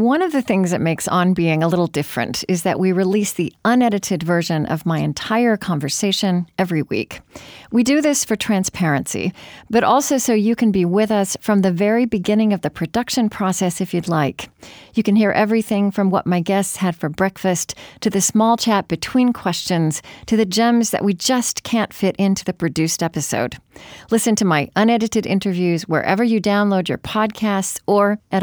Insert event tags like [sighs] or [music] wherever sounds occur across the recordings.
One of the things that makes On Being a little different is that we release the unedited version of my entire conversation every week. We do this for transparency, but also so you can be with us from the very beginning of the production process if you'd like. You can hear everything from what my guests had for breakfast to the small chat between questions to the gems that we just can't fit into the produced episode. Listen to my unedited interviews wherever you download your podcasts or at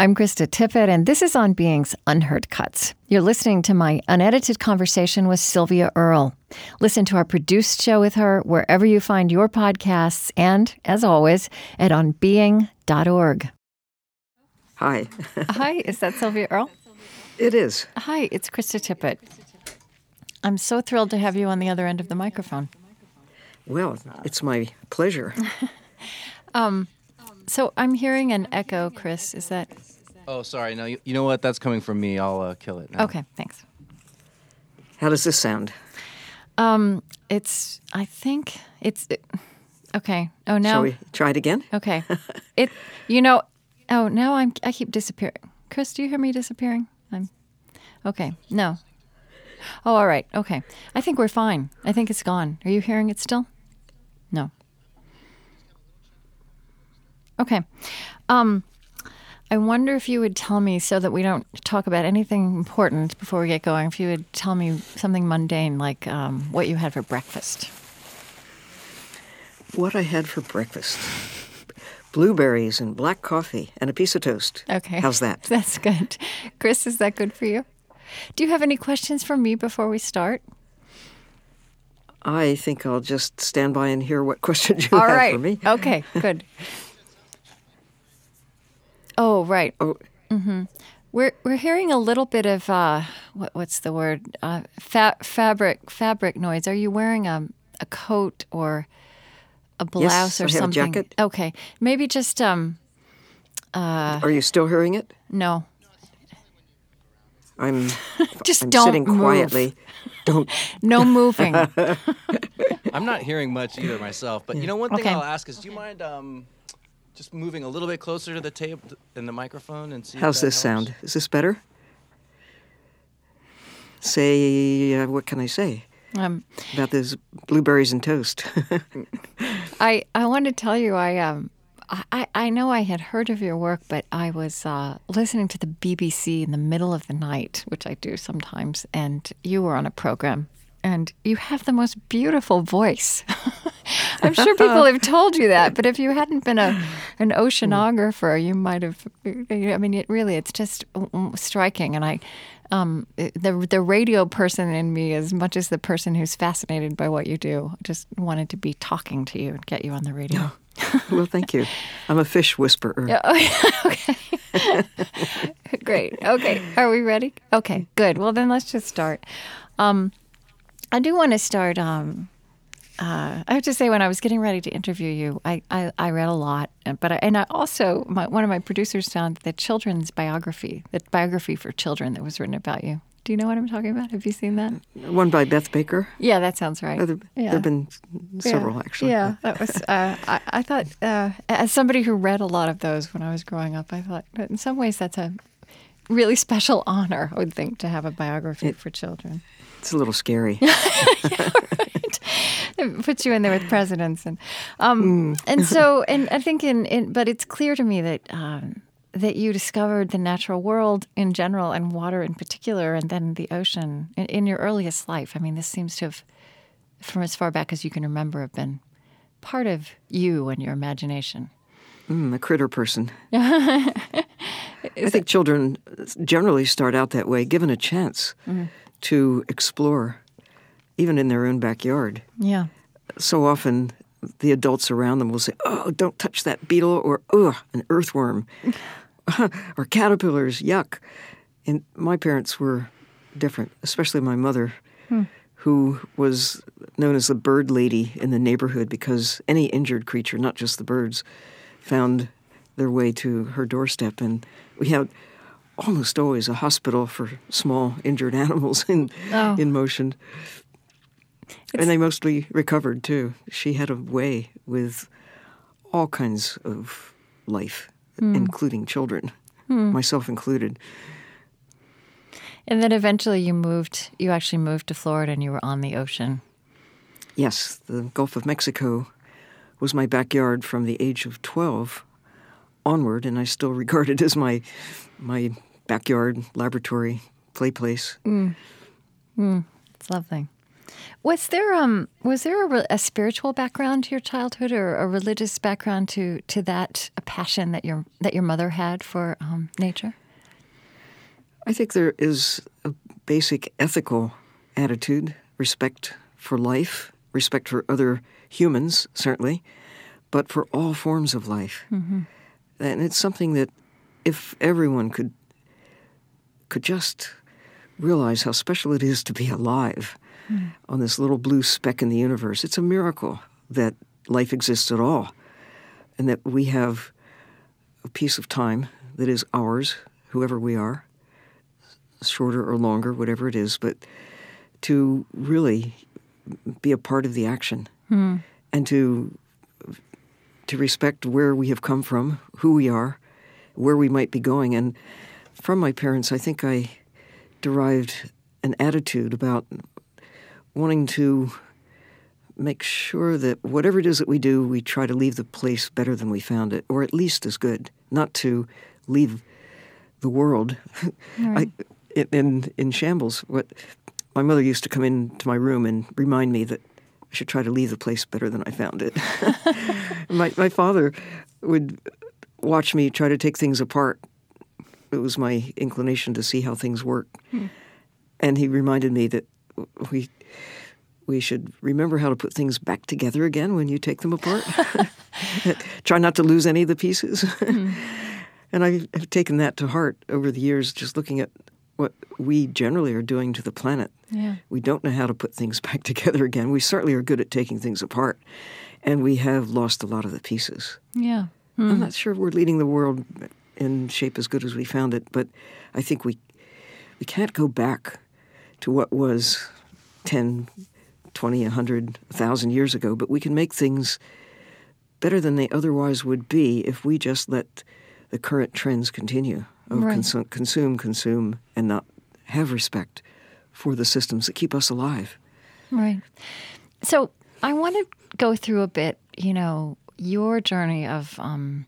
I'm Krista Tippett, and this is On Being's Unheard Cuts. You're listening to my unedited conversation with Sylvia Earle. Listen to our produced show with her wherever you find your podcasts, and as always, at onbeing.org. Hi. [laughs] Hi, is that Sylvia Earle? It is. Hi, it's Krista Tippett. I'm so thrilled to have you on the other end of the microphone. Well, it's my pleasure. [laughs] um, so I'm hearing an echo, Chris. Is that Oh, sorry. No, you, you know what? That's coming from me. I'll uh, kill it. Now. Okay, thanks. How does this sound? Um, it's. I think it's. It, okay. Oh, now. Shall we try it again? Okay. [laughs] it. You know. Oh, now I'm. I keep disappearing. Chris, do you hear me disappearing? I'm. Okay. No. Oh, all right. Okay. I think we're fine. I think it's gone. Are you hearing it still? No. Okay. Um. I wonder if you would tell me, so that we don't talk about anything important before we get going, if you would tell me something mundane like um, what you had for breakfast. What I had for breakfast blueberries and black coffee and a piece of toast. Okay. How's that? [laughs] That's good. Chris, is that good for you? Do you have any questions for me before we start? I think I'll just stand by and hear what [laughs] questions you All have right. for me. Okay, good. [laughs] Oh, right. Oh, Mm-hmm. We're we're hearing a little bit of uh, what what's the word? Uh, fa- fabric fabric noise. Are you wearing a a coat or a blouse I or have a something? jacket. Okay, maybe just um. Uh, are you still hearing it? no, I'm [laughs] just I'm don't sitting move. quietly. Don't [laughs] No moving. [laughs] I'm not hearing much either myself, but you know, one thing Okay. I'll ask is, do you mind um, just moving a little bit closer to the table and the microphone and see? if How's that this helps? sound? Is this better? Say, uh, what can I say um, about those blueberries and toast? [laughs] I I want to tell you I um I, I know I had heard of your work, but I was uh, listening to the BBC in the middle of the night, which I do sometimes, and you were on a program, and you have the most beautiful voice. [laughs] I'm sure people have told you that, but if you hadn't been a an oceanographer, you might have. I mean, it really it's just striking, and I. Um, the the radio person in me, as much as the person who's fascinated by what you do, just wanted to be talking to you and get you on the radio. well, thank you. I'm a fish whisperer. Oh, [laughs] okay. [laughs] Great. Okay. Are we ready? Okay, good. Well, then let's just start. Um, I do want to start. Um, uh, I have to say, when I was getting ready to interview you, I, I, I read a lot, but I, and I also my, one of my producers found the children's biography, the biography for children that was written about you. Do you know what I'm talking about? Have you seen that? One by Beth Baker. Yeah, that sounds right. Uh, there yeah. have been several, yeah. actually. Yeah, that was. Uh, I, I thought, uh, as somebody who read a lot of those when I was growing up, I thought, that in some ways, that's a really special honor. I would think to have a biography It- for children. It's a little scary. [laughs] It [laughs] puts you in there with presidents and, um, and so, [laughs] and I think in, in, but it's clear to me that. Um, that you discovered the natural world in general and water in particular, and then the ocean in, in your earliest life. I mean, this seems to have, from as far back as you can remember, have been part of you and your imagination. Mm, a critter person. I think children generally start out that way, given a chance Mm-hmm. To explore, even in their own backyard. Yeah. So often, the adults around them will say, "Oh, don't touch that beetle," or "Ugh, an earthworm," [laughs] or caterpillars. Yuck. And my parents were different, especially my mother, hmm. who was known as the bird lady in the neighborhood because any injured creature, not just the birds, found their way to her doorstep. And we had almost always a hospital for small injured animals in, Oh. in motion. and they mostly recovered too. She had a way with all kinds of life, hmm. including children, hmm. myself included. And then eventually you moved, you actually moved to Florida and you were on the ocean. Yes, the Gulf of Mexico was my backyard from the age of 12 onward, and I still [laughs] regard it as my, my backyard, laboratory, play place. It's lovely. Was there um was there a, a spiritual background to your childhood or a religious background to to that a passion that your that your mother had for um, nature? I think there is a basic ethical attitude, respect for life, respect for other humans, certainly, but for all forms of life. And it's something that if everyone could could just realize how special it is to be alive hmm. on this little blue speck in the universe, it's a miracle that life exists at all and that we have a piece of time that is ours, whoever we are, shorter or longer, whatever it is, but to really be a part of the action hmm. and to to respect where we have come from, who we are, where we might be going. And from my parents, I think I derived an attitude about wanting to make sure that whatever it is that we do, we try to leave the place better than we found it, or at least as good, not to leave the world [laughs] I, in, in in shambles. What my mother used to come into my room and remind me that I should try to leave the place better than I found it. [laughs] my my father would watch me try to take things apart. It was my inclination to see how things work, hmm. and he reminded me that we we should remember how to put things back together again when you take them apart. [laughs] Try not to lose any of the pieces. Hmm. [laughs] and I have taken that to heart over the years, just looking at what we generally are doing to the planet. Yeah. We don't know how to put things [laughs] back together again. We certainly are good at taking things apart, and we have lost a lot of the pieces. Yeah. I'm hmm. not sure we're leading the world in shape as good as we found it, but I think we we can't go back to what was 10, 20, 100, 1,000 years ago, but we can make things better than they otherwise would be if we just let the current trends continue of Right. consume, consume, consume, and not have respect for the systems that keep us alive. Right. So I want to go through a bit, you know, your journey of um,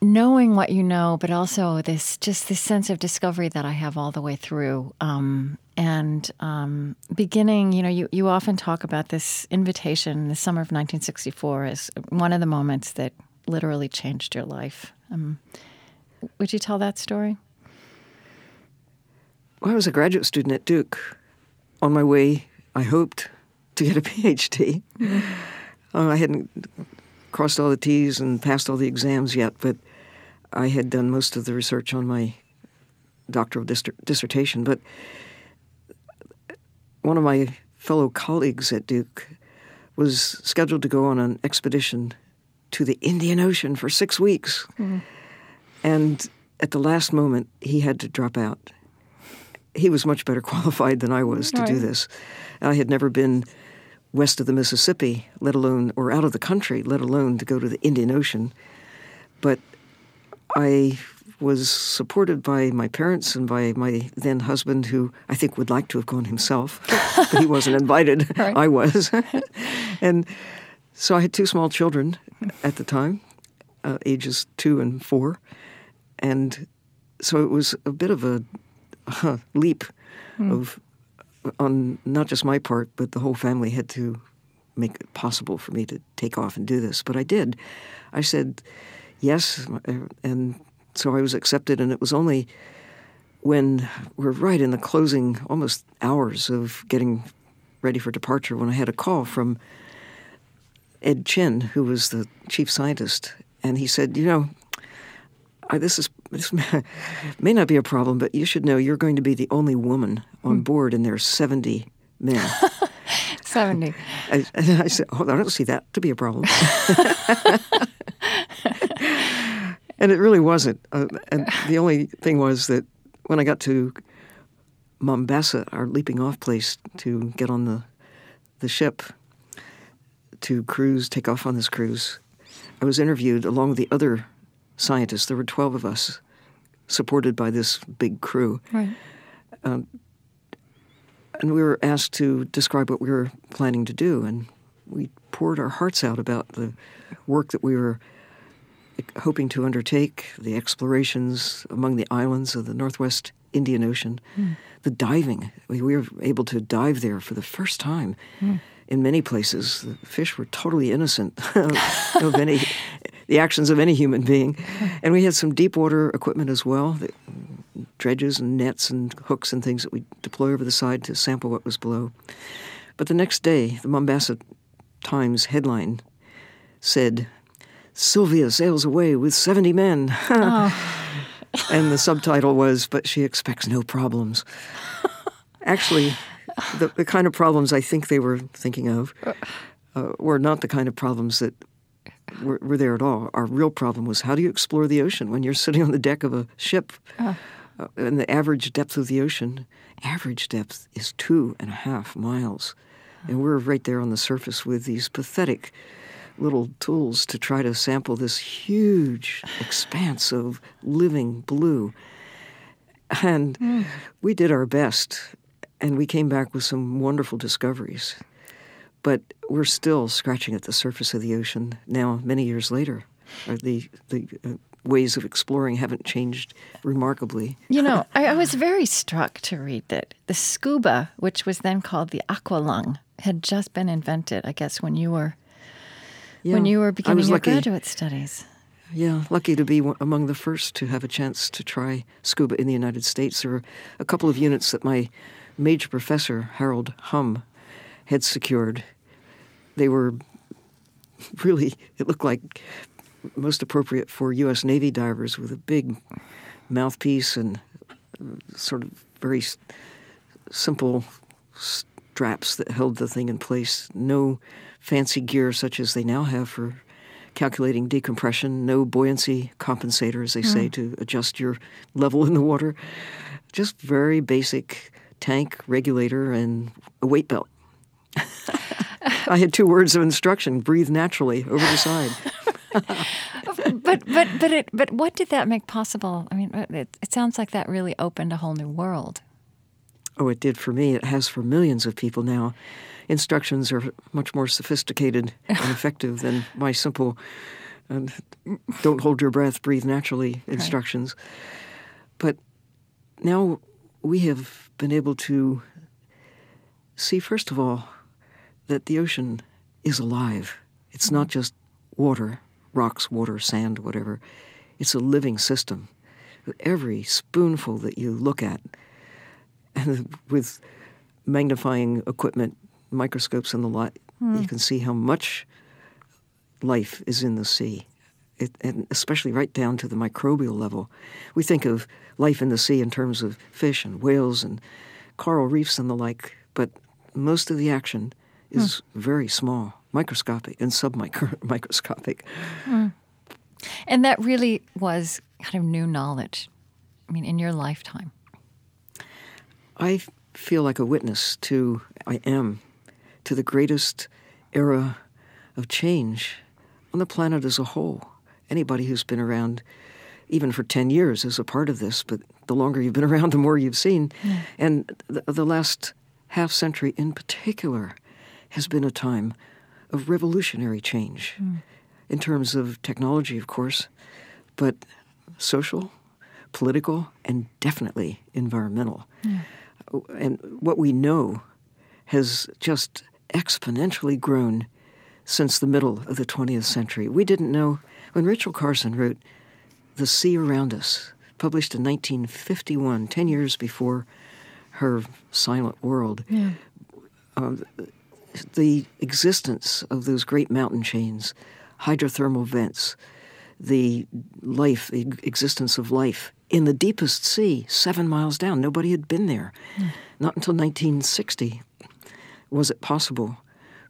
knowing what you know, but also this just this sense of discovery that I have all the way through. Um, and um, beginning, you know, you, you often talk about this invitation in the summer of 1964 as one of the moments that literally changed your life. Um, would you tell that story? Well, I was a graduate student at Duke on my way, I hoped, to get a [laughs] PhD. Uh, I hadn't crossed all the T's and passed all the exams yet, but I had done most of the research on my doctoral dis- dissertation. But one of my fellow colleagues at Duke was scheduled to go on an expedition to the Indian Ocean for six weeks. Mm-hmm. And at the last moment, he had to drop out he was much better [laughs] qualified than I was to do this. I had never been west of the Mississippi, let alone, or out of the country, let alone to go to the Indian Ocean. But I was supported by my parents and by my then husband, who I think would like to have gone himself, [laughs] but he wasn't invited. [laughs] Right. I was. [laughs] and so I had two small children at the time, uh, ages two and four. And so it was a bit of a uh, leap of on not just my part, but the whole family had to make it possible for me to take off and do this. But I did. I said yes, and so I was accepted. And it was only when we're right in the closing, almost hours of getting ready for departure, when I had a call from Ed Chin, who was the chief scientist, and he said, "You know, I, this is this may, [laughs] may not be a problem, but you should know you're going to be the only woman on board, and there's 70 men." [laughs] 70. [laughs] I, I said, Oh, I don't see that to be a problem. and it really wasn't. Uh, and the only thing was that when I got to Mombasa, our leaping off place to get on the, the ship to cruise, take off on this cruise, I was interviewed along with the other scientists. There were 12 of us, supported by this big crew. Right. Um, and we were asked to describe what we were planning to do. And we poured our hearts out about the work that we were hoping to undertake, the explorations among the islands of the Northwest Indian Ocean, mm. the diving. We, we, were able to dive there for the first time. Mm. In many places, the fish were totally innocent [laughs] of any the actions of any human being, [laughs] and we had some deep water equipment as well, the dredges and nets and hooks and things that we deploy over the side to sample what was below. But the next day, the Mombasa Times headline said, Sylvia sails away with 70 men. oh. [laughs] and the subtitle was, But she expects no problems. [laughs] Actually, the, the, kind of problems I think they were thinking of uh, were not the kind of problems that were, were, there at all. Our real problem was how do you explore the ocean when you're sitting on the deck of a ship? Uh. Uh, and the average depth of the ocean, average depth is two and a half miles. And we're right there on the surface with these pathetic little tools to try to sample this huge expanse of living blue. And mm. we did our best, and we came back with some wonderful discoveries. But we're still scratching at the surface of the ocean now, many years later. Uh, the the uh, ways of exploring haven't changed remarkably. [laughs] You know, I, I, was very struck to read that the scuba, which was then called the aqualung, had just been invented. I guess when you were yeah, when you were beginning your lucky, graduate studies. Yeah, lucky to be among the first to have a chance to try scuba in the United States. There were a couple of units that my major professor, Harold Humm, had secured. They were really, it looked like most appropriate for U.S. Navy divers with a big mouthpiece and uh, sort of very simple straps that held the thing in place. No fancy gear such as they now have for calculating decompression, no buoyancy compensator, as they mm. say, hmm. to adjust your level in the water. Just very basic tank regulator and a weight belt. [laughs] [laughs] I had two words of instruction: breathe naturally over the side. [laughs] [laughs] but but but it but what did that make possible? I mean, it, it sounds like that really opened a whole new world. Oh, it did for me. It has for millions of people now instructions are much more sophisticated and effective than my simple uh, don't hold your breath, breathe naturally instructions. Right. But now we have been able to see, first of all, that the ocean is alive. It's not just water, rocks, water, sand, whatever. It's a living system. Every spoonful that you look at, and [laughs] with magnifying equipment microscopes and the like, mm. you can see how much life is in the sea. It, and especially right down to the microbial level. We think of life in the sea in terms of fish and whales and coral reefs and the like, but most of the action is mm. very small, microscopic and submicroscopic. [laughs] Mm. And that really was kind of new knowledge. I mean, in your lifetime. I feel like a witness to, I am to the greatest era of change on the planet as a whole. Anybody who's been around, even for 10 years, is a part of this, but the longer you've been [laughs] around, the more you've seen. Yeah. And the, the last half century in particular has been a time of revolutionary change mm. in terms of technology, of course, but social, political, and definitely environmental. Yeah. And what we know has just exponentially grown since the middle of the 20th century. We didn't know when Rachel Carson wrote The Sea Around Us, published in 1951, 10 years before her Silent World. Yeah. Uh, the existence of those great mountain chains, hydrothermal vents, the life, the existence of life in the deepest sea, seven miles down. Nobody had been there. Mm. Not until 1960 was it possible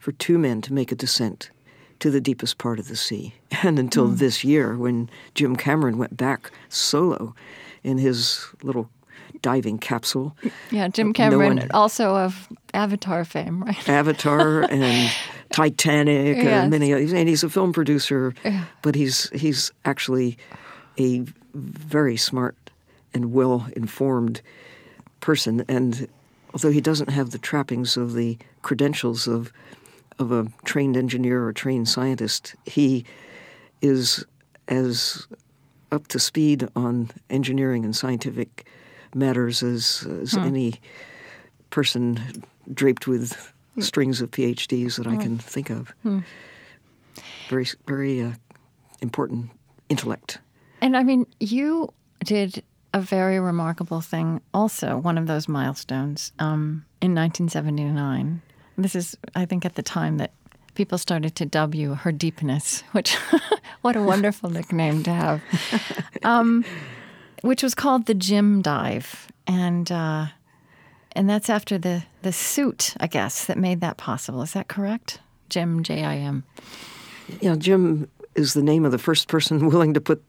for two men to make a descent to the deepest part of the sea. [laughs] And until this year, when Jim Cameron went back solo in his little diving capsule, [laughs] Yeah, Jim No Cameron, one- also of Avatar fame, right? [laughs] Avatar and Titanic Yes. and many others. And he's a film producer, but he's he's actually a very smart and well informed person. And although he doesn't have the trappings of the credentials of of a trained engineer or trained scientist, he is as up to speed on engineering and scientific matters as, as any person draped with strings of PhDs that I can think of. Very, very uh, important intellect. And I mean, you did a very remarkable thing also, one of those milestones um, in 1979. This is, I think, at the time that people started to dub you her deepness, which, [laughs] what a wonderful nickname to have, [laughs] um, which was called the Jim Dive. And, uh, and that's after the, the suit, I guess, that made that possible. Is that correct? Jim, J I M. Yeah, Jim is the name of the first person [laughs] willing to put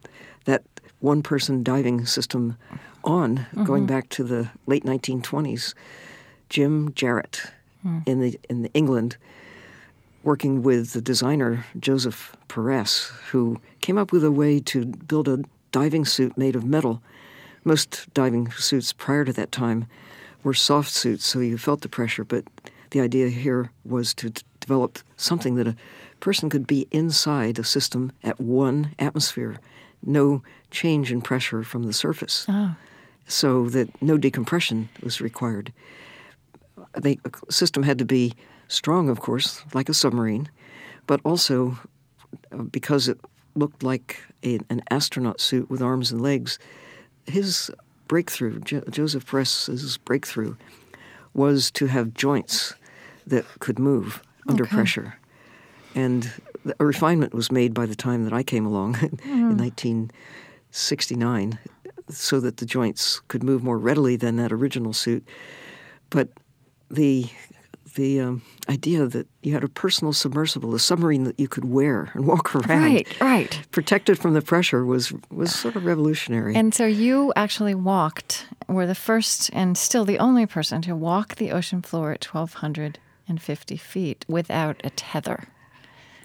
that one person diving system on, going back to the late 1920s. Jim Jarrett in the in the England, working with the designer Joseph Peress, who came up with a way to build a diving suit made of metal. Most diving suits prior to that time were soft suits, so you felt the pressure. But the idea here was to d- develop something that a person could be inside a system at one atmosphere, no change in pressure from the surface, so that no decompression was required. The system had to be strong, of course, like a submarine, but also uh, because it looked like a, an astronaut suit with arms and legs. His breakthrough, jo- Joseph Peress's breakthrough, was to have joints that could move under Okay. pressure. And a refinement was made by the time that I came along [laughs] in hmm. 1969 so that the joints could move more readily than that original suit. But the the um, idea that you had a personal submersible, a submarine that you could wear and walk around, Right, right. protected from the pressure, was was sort of revolutionary. And so you actually walked, were the first and still the only person to walk the ocean floor at 1,250 feet without a tether.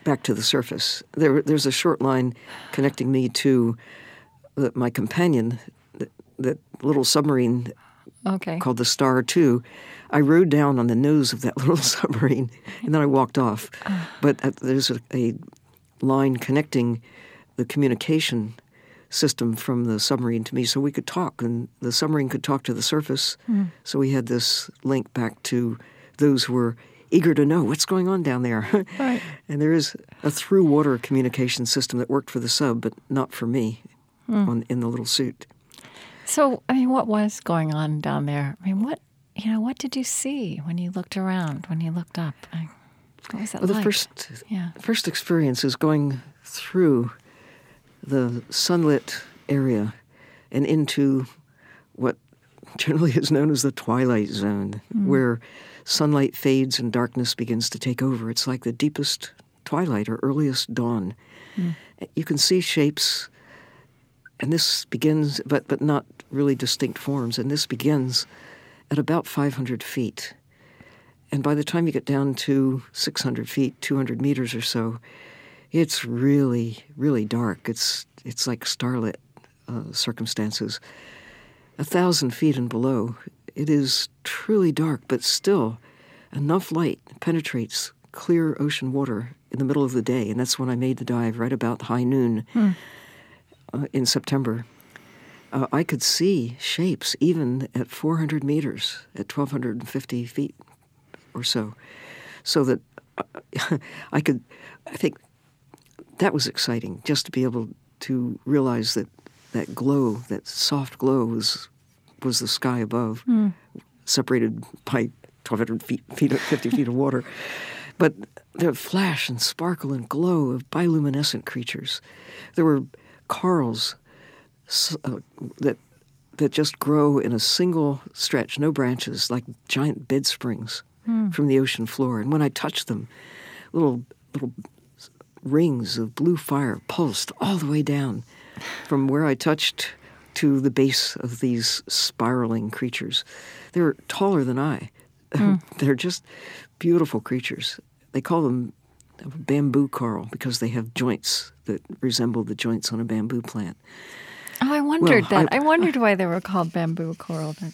back to the surface. There, there's a short line connecting me to the, my companion, that, that little submarine Okay. called the Star 2. I rode down on the nose of that [laughs] little submarine and then I walked off. But uh, there's a, a line connecting the communication system from the submarine to me so we could talk and the submarine could talk to the surface. So we had this link back to those who were eager to know what's going on down there. [laughs] Right. and there is a through water communication system that worked for the sub, but not for me on, in the little suit. So, I mean, what was going on down there? I mean, what, you know, what did you see when you looked around, when you looked up? I, what was that Well, the like? first Yeah. first experience is going through the sunlit area and into what generally is known as the twilight zone, mm. where sunlight fades and darkness begins to take over. It's like the deepest twilight or earliest dawn. Mm. You can see shapes, and this begins, but but not really distinct forms. And this begins at about 500 feet. And by the time you get down to 600 feet, 200 meters or so, it's really, really dark. It's it's like starlit uh, circumstances. A thousand feet and below, it is truly dark, but still enough light penetrates clear ocean water in the middle of the day, and that's when I made the dive right about high noon uh, in September. Uh, I could see shapes even at 400 meters, at 1,250 feet or so, so that uh, [laughs] I could. I think that was exciting just to be able to realize that that glow, that soft glow, was was the sky above, separated by 1,200 feet, feet, 50 feet of water. But the flash and sparkle and glow of bioluminescent creatures. There were corals Uh, that that just grow in a single stretch, no branches, like giant bed springs hmm. from the ocean floor. And when I touched them, little little rings of blue fire pulsed all the way down from where I touched to the base of these spiraling creatures. They're taller than I. [laughs] Hmm. They're just beautiful creatures. They call them bamboo coral because they have joints that resemble the joints on a bamboo plant. Oh, I wondered Well, that. I- I, wondered [laughs] why they were called bamboo coral. But,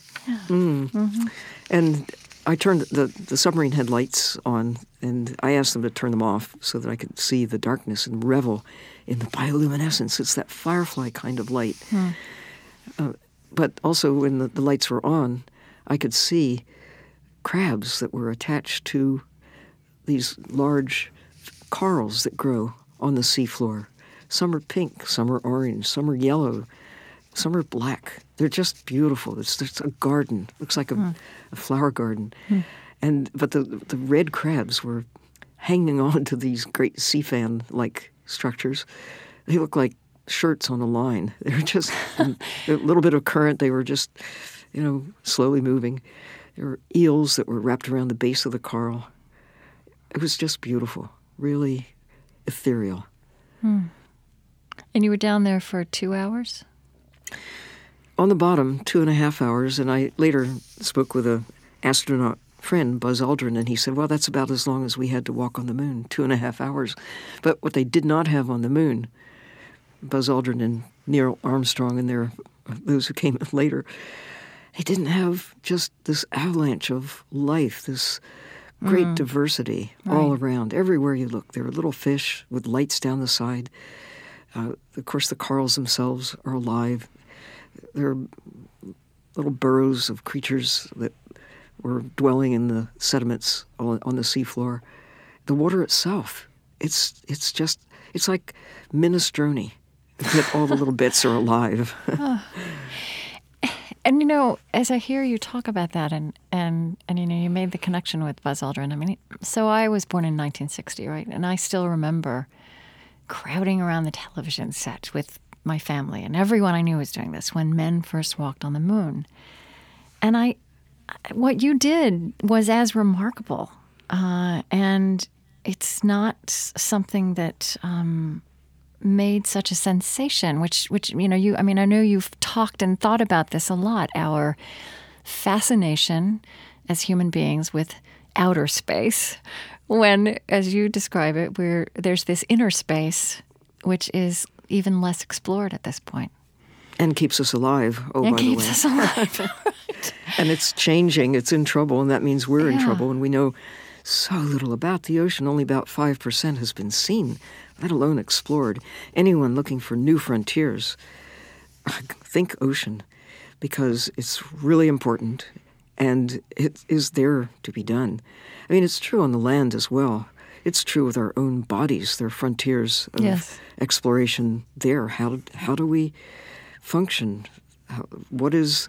mm. mm-hmm. And I turned the, the submarine had lights on, and I asked them to turn them off so that I could see the darkness and revel in the bioluminescence. It's that firefly kind of light. Hmm. Uh, but also, when the, the lights were on, I could see crabs that were attached to these large corals that grow on the seafloor. Some are pink, some are orange, some are yellow, some are black. They're just beautiful. It's just a garden. It Looks like a, hmm. a flower garden. Hmm. And but the the red crabs were hanging [laughs] on to these great sea fan like structures. They look like shirts on a line. [laughs] They were just a little bit of current. They were just, you know, slowly moving. There were eels that were wrapped around the base of the coral. It was just beautiful, really ethereal. Hmm. And you were down there for two hours? on the bottom two and a half hours, and I later spoke with a astronaut friend, Buzz Aldrin, and he said, "Well, that's about as long as we had to walk on the moon, two and a half hours." But what they did not have on the moon, Buzz Aldrin and Neil Armstrong, and there those who came [laughs] later, they didn't have just this avalanche of life, this great mm. diversity all around. Everywhere you look, there were little fish with lights down the side. Uh, of course, the corals themselves are alive. There are little burrows of creatures that were dwelling in the sediments on, on the seafloor. The water itself, it's it's just it's like minestrone. That all the little bits are alive. [laughs] [sighs] And you know, as I hear you talk about that, and and and you know, you made the connection with Buzz Aldrin. I mean, so I was born in 1960, right? And I still remember crowding around the television set with my family, and everyone I knew was doing this when men first walked on the moon. And I, what you did was as remarkable, uh, and it's not something that. Um, made such a sensation which which you know you I mean I know you've talked and thought about this a lot our fascination as human beings with outer space when as you describe it where there's this inner space which is even less explored at this point and keeps us alive. Oh, and by keeps the way. us alive [laughs] [laughs] and it's changing. It's in trouble, and that means we're in trouble. And we know so little about the ocean. Only about five percent has been seen, let alone explored. Anyone looking for new frontiers, think ocean, because it's really important, and it is there to be done. I mean, it's true on the land as well. It's true with our own bodies. There are frontiers of Yes. exploration there. How how do we function? How, what is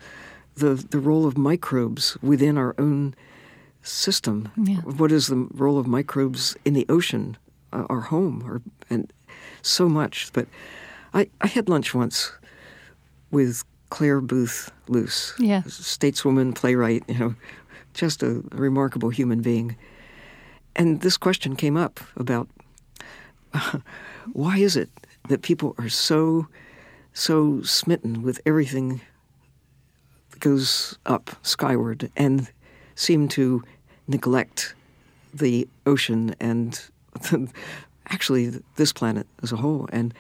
the the role of microbes within our own system? Yeah. What is the role of microbes in the ocean, uh, our home, or and so much. But I I had lunch once with Clare Boothe Luce, Yeah. stateswoman, playwright, you know, just a remarkable human being. And this question came up about [laughs] why is it that people are so so smitten with everything that goes up skyward and seem to neglect the ocean and [laughs] actually this planet as a whole and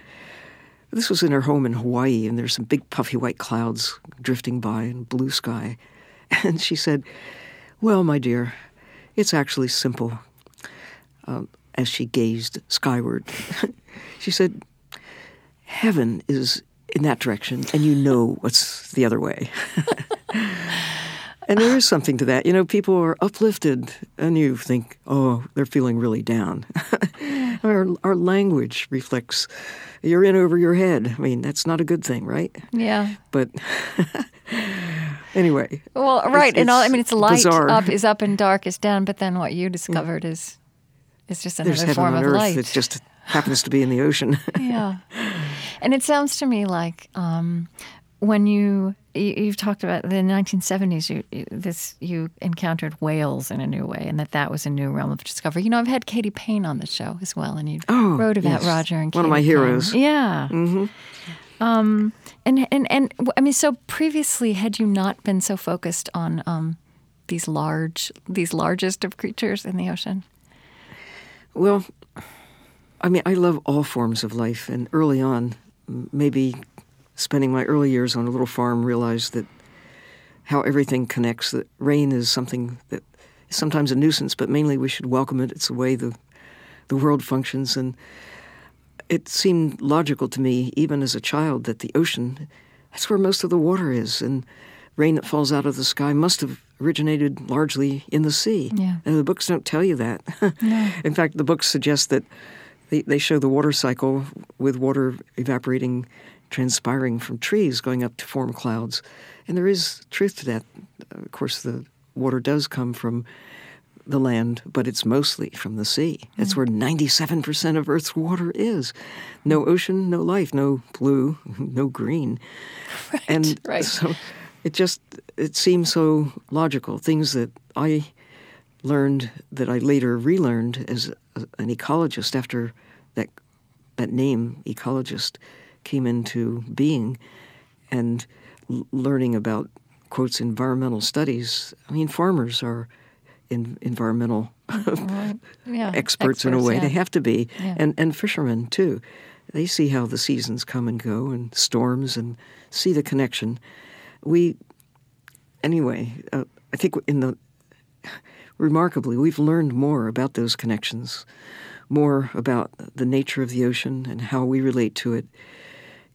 this was in her home in Hawaii, and there's some big puffy white clouds drifting by and blue sky. [laughs] And she said, Well, my dear, it's actually simple. Um, as she gazed skyward, [laughs] she said, Heaven is in that direction, and you know what's the other way. [laughs] and there is something to that. You know, people are uplifted, and you think, oh, they're feeling really down. [laughs] our, our language reflects you're in over your head. I mean, that's not a good thing, right? yeah But [laughs] anyway, well right and all I mean it's light bizarre. up is up and dark is down but then what you discovered is is just there's another heaven form on of earth light that just happens to be in the ocean. [laughs] yeah. And it sounds to me like um, when you, you you've talked about the 1970s, you this you encountered whales in a new way, and that that was a new realm of discovery. You know, I've had Katie Payne on the show as well, and you Oh, wrote about yes. Roger and One of Katie my Payne. heroes. Yeah. Mm-hmm. Um, and and and i mean, so previously, had you not been so focused on um, these large, these largest of creatures in the ocean? Well, I mean, I love all forms of life, and early on, maybe spending my early years on a little farm, realized that how everything connects. That rain is something that is sometimes a nuisance, but mainly we should welcome it. It's the way the the world functions, and it seemed logical to me, even as a child, that the ocean, that's where most of the water is, and rain that falls out of the sky must have originated largely in the sea. Yeah. And the books don't tell you that. [laughs] no. in fact, the books suggest that they, they show the water cycle with water evaporating, transpiring from trees going up to form clouds. And there is truth to that. Of course, the water does come from the land, but it's mostly from the sea. That's where 97% of Earth's water is. No ocean, no life, no blue, [laughs] no green. and right. so it just it seems so logical. Things that I learned that I later relearned as an ecologist after that that name ecologist came into being and l- learning about quotes environmental studies. I mean farmers are in environmental Yeah, [laughs] experts, in a way. yeah. They have to be, Yeah. and and fishermen too. They see how the seasons come and go, and storms, and see the connection. We, anyway, uh, I think in the remarkably, we've learned more about those connections, more about the nature of the ocean and how we relate to it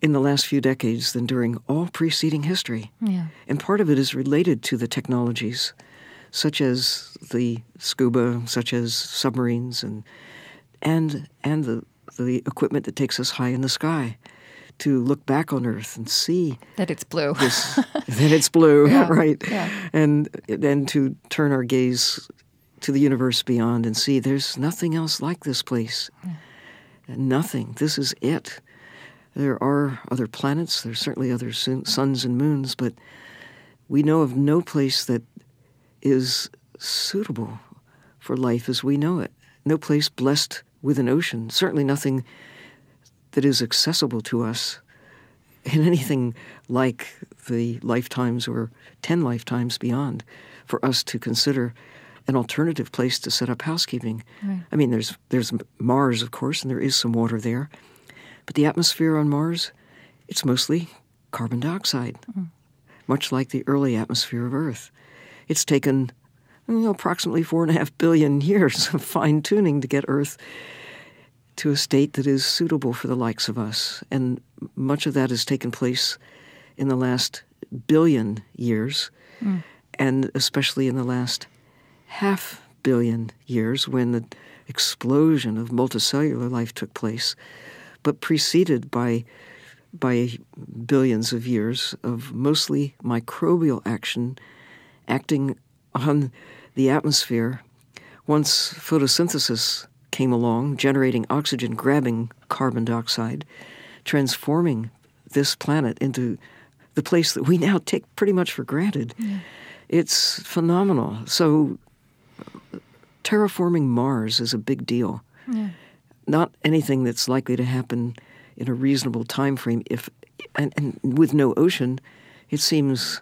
in the last few decades than during all preceding history. Yeah. And part of it is related to the technologies, such as the scuba, such as submarines, and and and the the equipment that takes us high in the sky to look back on Earth and see That it's blue. this [laughs] that it's blue, Yeah, [laughs] right? yeah. And then to turn our gaze to the universe beyond and see there's nothing else like this place. Nothing. This is it. There are other planets. There's certainly other suns and moons, but we know of no place that is suitable for life as we know it. No place blessed with an ocean. Certainly nothing that is accessible to us in [laughs] anything like the lifetimes or 10 lifetimes beyond for us to consider an alternative place to set up housekeeping. I mean, there's, there's Mars, of course, and there is some water there. But the atmosphere on Mars, it's mostly carbon dioxide, mm. much like the early atmosphere of Earth. It's taken you know, approximately four and a half billion years of fine tuning to get Earth to a state that is suitable for the likes of us. And much of that has taken place in the last billion years, mm. and especially in the last half billion years when the explosion of multicellular life took place, but preceded by by billions of years of mostly microbial action acting on the atmosphere. Once photosynthesis came along, generating oxygen, grabbing carbon dioxide, transforming this planet into the place that we now take pretty much for granted. It's phenomenal. So, terraforming Mars is a big deal. Not anything that's likely to happen in a reasonable time frame. If and, and with no ocean, it seems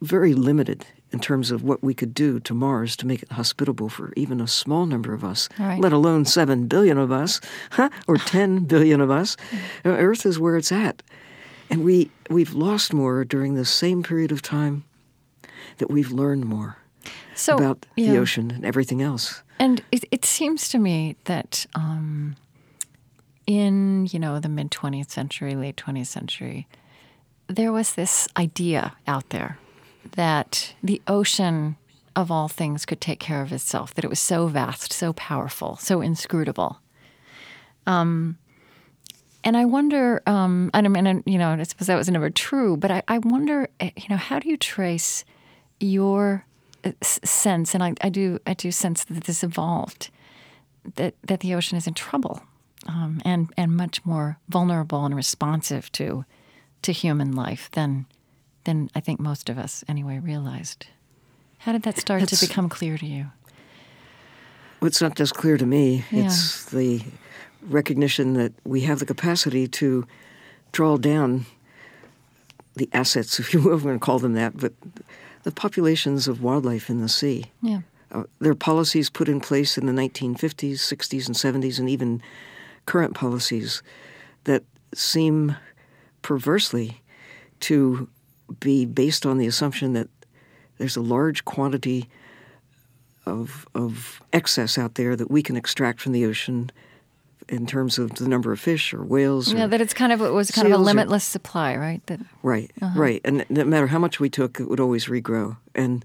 very limited in terms of what we could do to Mars to make it hospitable for even a small number of us, Right. let alone 7 billion of us, huh, or [laughs] 10 billion of us. Earth is where it's at. And we, we've lost more during the same period of time that we've learned more So about yeah. the ocean and everything else. And it, it seems to me that um, in you know the mid 20th century, late 20th century, there was this idea out there that the ocean of all things could take care of itself. That it was so vast, so powerful, so inscrutable. Um, and I wonder, um, and I mean, and, you know, I suppose that was never true, but I, I wonder, eh, you know, how do you trace your sense, and I, I do, I do sense that this evolved, that that the ocean is in trouble, um, and and much more vulnerable and responsive to to human life than than I think most of us anyway realized. How did that start to become clear to you? Well, it's not just clear to me. Yeah. It's the recognition that we have the capacity to draw down the assets, [laughs] if you will, I'm going to call them that, but the populations of wildlife in the sea. Yeah. Uh, there are policies put in place in the 1950s, 60s, and 70s, and even current policies that seem perversely to be based on the assumption that there's a large quantity of, of excess out there that we can extract from the ocean in terms of the number of fish or whales. Yeah, or, that it's kind of it was kind of a seals or- limitless supply, right? That Right, Uh-huh. right. And no matter how much we took, it would always regrow. And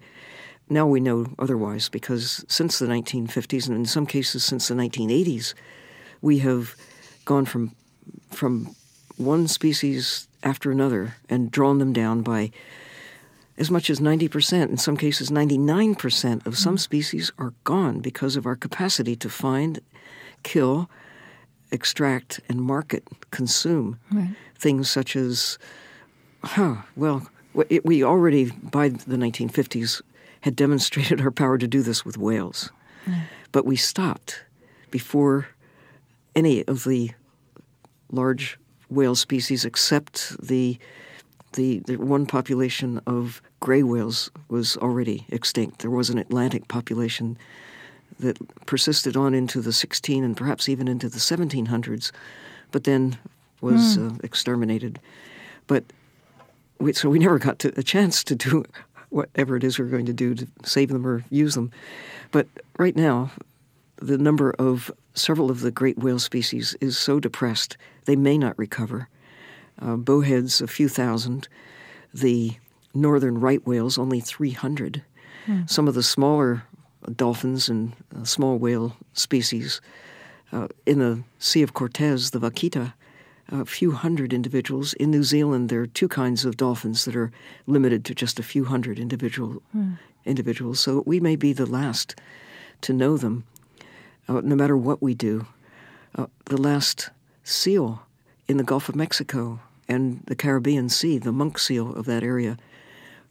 now we know otherwise because since the 1950s, and in some cases since the 1980s, we have gone from from one species after another and drawn them down by as much as 90%, in some cases 99% of some species are gone because of our capacity to find, kill, extract, and market, consume things such as, huh, well, it, we already, by the 1950s, had demonstrated our power to do this with whales. But we stopped before any of the large whale species except the the, the one population of gray whales was already extinct. There was an Atlantic population that persisted on into the 16 and perhaps even into the 1700s, but then was uh, exterminated. But we, so we never got to, a chance to do whatever it is we're going to do to save them or use them. But right now, the number of several of the great whale species is so depressed they may not recover. Uh, bowheads, a few thousand. The northern right whales, only 300. Some of the smaller dolphins and uh, small whale species uh, in the Sea of Cortez, the vaquita, a few hundred individuals. In New Zealand, there are two kinds of dolphins that are limited to just a few hundred individual individuals. So we may be the last to know them, uh, no matter what we do. Uh, the last seal in the Gulf of Mexico and the Caribbean Sea, the monk seal of that area,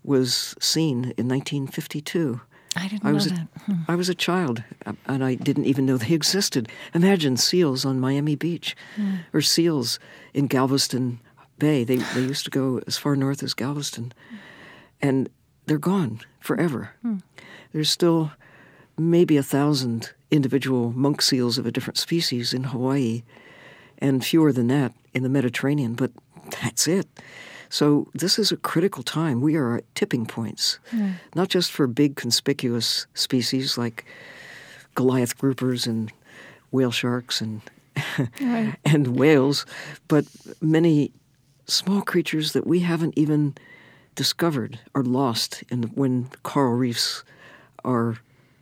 was seen in 1952. I didn't I was know a, that. Hmm. I was a child, uh, and I didn't even know they [laughs] existed. Imagine seals on Miami Beach, Hmm. or seals in Galveston Bay. They they used to go as far north as Galveston, and they're gone forever. Hmm. There's still maybe a thousand individual monk seals of a different species in Hawaii, and fewer than that in the Mediterranean. But that's it. So this is a critical time. We are at tipping points, not just for big conspicuous species like Goliath groupers and whale sharks and [laughs] Right. and whales, but many small creatures that we haven't even discovered are lost in when coral reefs are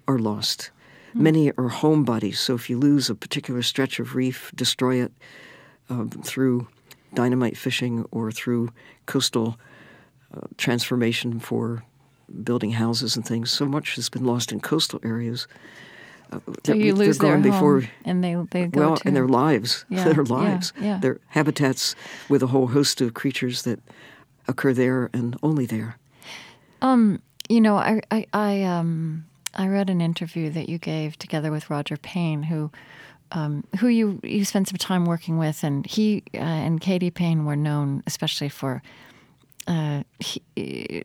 are lost. Many are home bodies, so if you lose a particular stretch of reef, destroy it um, through dynamite fishing or through coastal uh, transformation for building houses and things. So much has been lost in coastal areas. Uh, So you lose their before home, and they they go well, to and their lives, [laughs] Yeah, their yeah, yeah. their habitats with a whole host of creatures that occur there and only there. Um, you know, I I I, um, I read an interview that you gave together with Roger Payne, who um, who you you spent some time working with, and he uh, and Katie Payne were known especially for. Uh, he,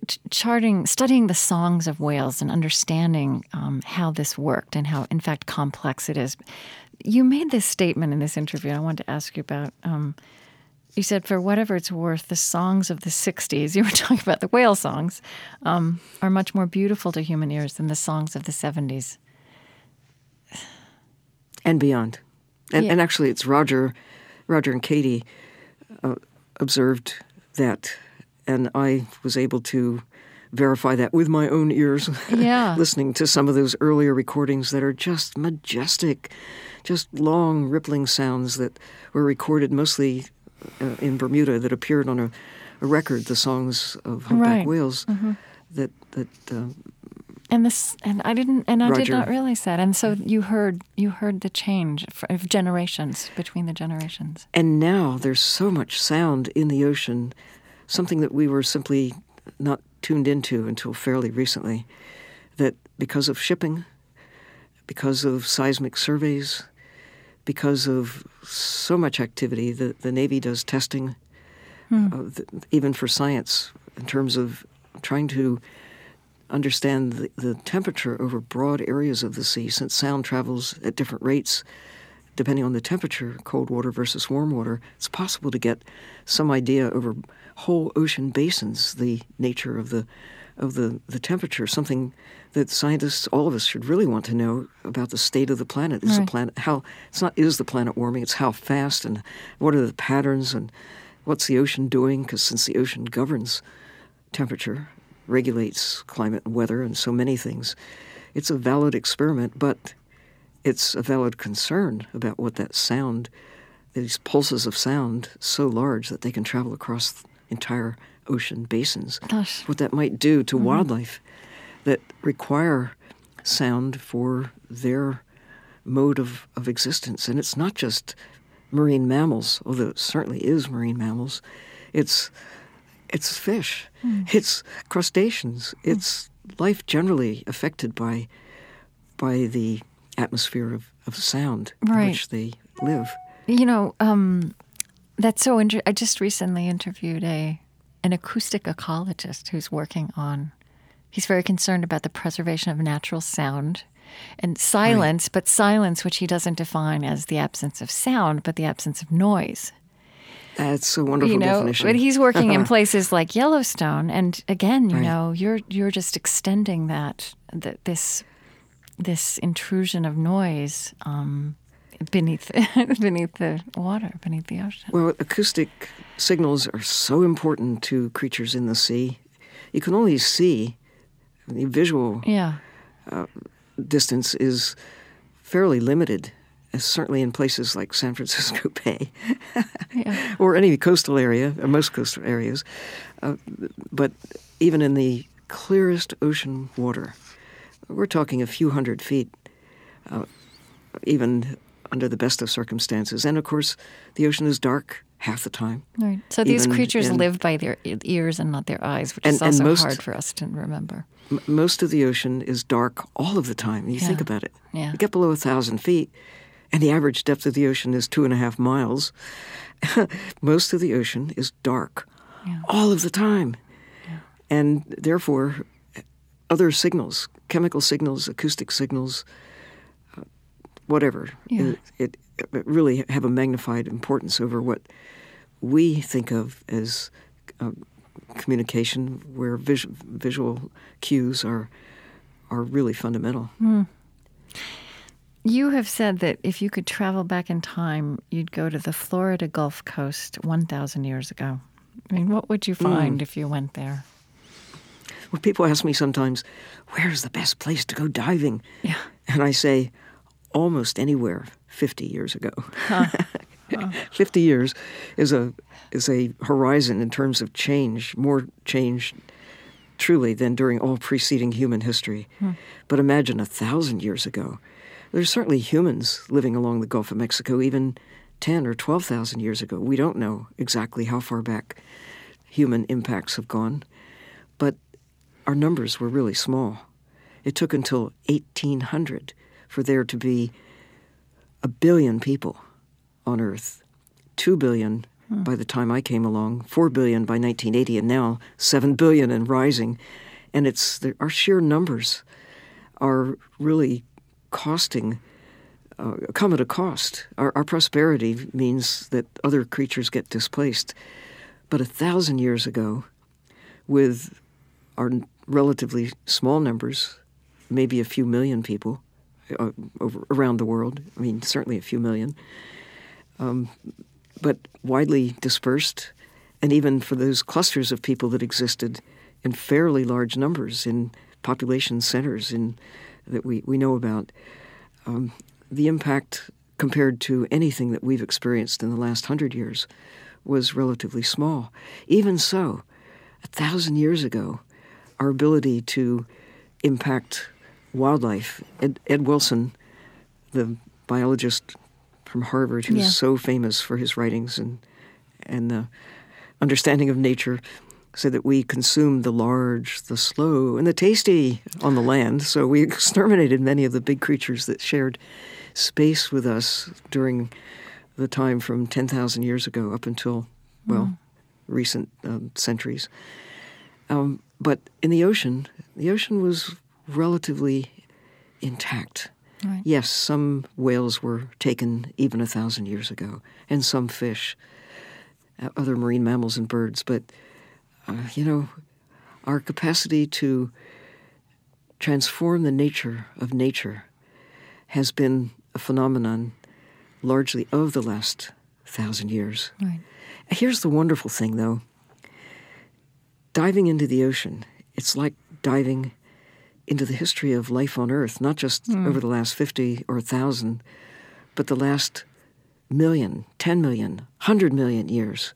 ch- charting, studying the songs of whales and understanding um, how this worked and how, in fact, complex it is. You made this statement in this interview, I wanted to ask you about. Um, you said, for whatever it's worth, the songs of the 60s, [laughs] you were talking about the whale songs, um, are much more beautiful to human ears than the songs of the 70s. And beyond. And, Yeah. and actually, it's Roger, Roger and Katie uh, observed that, and I was able to verify that with my own ears. [laughs] Yeah. listening to some of those earlier recordings that are just majestic, just long rippling sounds that were recorded mostly uh, in Bermuda that appeared on a, a record, the songs of humpback Right. Mm-hmm. whales. That that uh, And this, and I didn't, and I did not realize that. And so you heard, you heard the change of generations between the generations. And now there's so much sound in the ocean something that we were simply not tuned into until fairly recently. That because of shipping, because of seismic surveys, because of so much activity, the, the Navy does testing, uh, th- even for science, in terms of trying to understand the, the temperature over broad areas of the sea, since sound travels at different rates depending on the temperature, cold water versus warm water, it's possible to get some idea over whole ocean basins, the nature of the of the, the temperature, something that scientists, all of us, should really want to know about the state of the planet. Is Right. the planet how it's not is the planet warming, it's how fast and what are the patterns and what's the ocean doing? Because since the ocean governs temperature, regulates climate and weather and so many things, it's a valid experiment, but it's a valid concern about what that sound, these pulses of sound, so large that they can travel across entire ocean basins. Gosh. What that might do to mm-hmm. wildlife that require sound for their mode of, of existence. And it's not just marine mammals, although it certainly is marine mammals. It's it's fish, it's crustaceans, it's life generally affected by by the atmosphere of, of sound in which they live. You know, um, that's so interesting. I just recently interviewed a an acoustic ecologist who's working on. He's very concerned about the preservation of natural sound and silence, but silence which he doesn't define as the absence of sound, but the absence of noise. That's a wonderful you know, definition. but he's working in places like Yellowstone, and again, you Right. know, you're you're just extending that, that this this intrusion of noise um, beneath [laughs] beneath the water, beneath the ocean. Well, acoustic signals are so important to creatures in the sea. You can only see the visual Yeah, distance is fairly limited, uh, certainly in places like San Francisco [laughs] Bay yeah, or any coastal area, or most coastal areas. Uh, but even in the clearest ocean water, we're talking a few hundred feet, uh, even under the best of circumstances. And of course, the ocean is dark half the time. right. So these creatures in- live by their ears and not their eyes, which And- is also most- hard for us to remember. M- most of the ocean is dark all of the time. You think about it. Yeah. You get below a thousand feet, and the average depth of the ocean is two and a half miles. [laughs] most of the ocean is dark Yeah. all of the time. And therefore, other signals, chemical signals, acoustic signals, uh, whatever, Yeah. it, it, it really have a magnified importance over what we think of as uh, communication, where vis- visual cues are are really fundamental. You have said that if you could travel back in time, you'd go to the Florida Gulf Coast 1,000 years ago. I mean, what would you Hmm. find if you went there? Well, people ask me sometimes, "Where's the best place to go diving?" Yeah. and I say, almost anywhere. Fifty years ago. [laughs] 50 years is a is a horizon in terms of change, more change truly than during all preceding human history. But imagine a thousand years ago. There's certainly humans living along the Gulf of Mexico even 10 or 12,000 years ago. We don't know exactly how far back human impacts have gone, but our numbers were really small. It took until 1800 for there to be a billion people on Earth, 2 billion hmm. by the time I came along, 4 billion by 1980, and now 7 billion and rising. And it's our sheer numbers are really costing, uh, come at a cost. Our, our prosperity means that other creatures get displaced. But a thousand years ago, with our relatively small numbers, maybe a few million people uh, over, around the world. I mean, certainly a few million, um, but widely dispersed, and even for those clusters of people that existed in fairly large numbers in population centers in that we, we know about, um, the impact compared to anything that we've experienced in the last hundred years was relatively small. Even so, a thousand years ago, our ability to impact wildlife. Ed, Ed Wilson, the biologist from Harvard, who's Yeah. so famous for his writings and and the understanding of nature said that we consumed the large, the slow, and the tasty on the land. So we [laughs] exterminated many of the big creatures that shared space with us during the time from 10,000 years ago up until, well, mm. recent um, centuries. Um, but in the ocean, the ocean was relatively intact. Right. Yes, some whales were taken even a thousand years ago, and some fish, uh, other marine mammals and birds. But, uh, you know, our capacity to transform the nature of nature has been a phenomenon largely of the last thousand years. Right. Here's the wonderful thing, though diving into the ocean, it's like diving into the history of life on Earth, not just mm. over the last 50 or 1,000, but the last million, 10 million, 100 million years.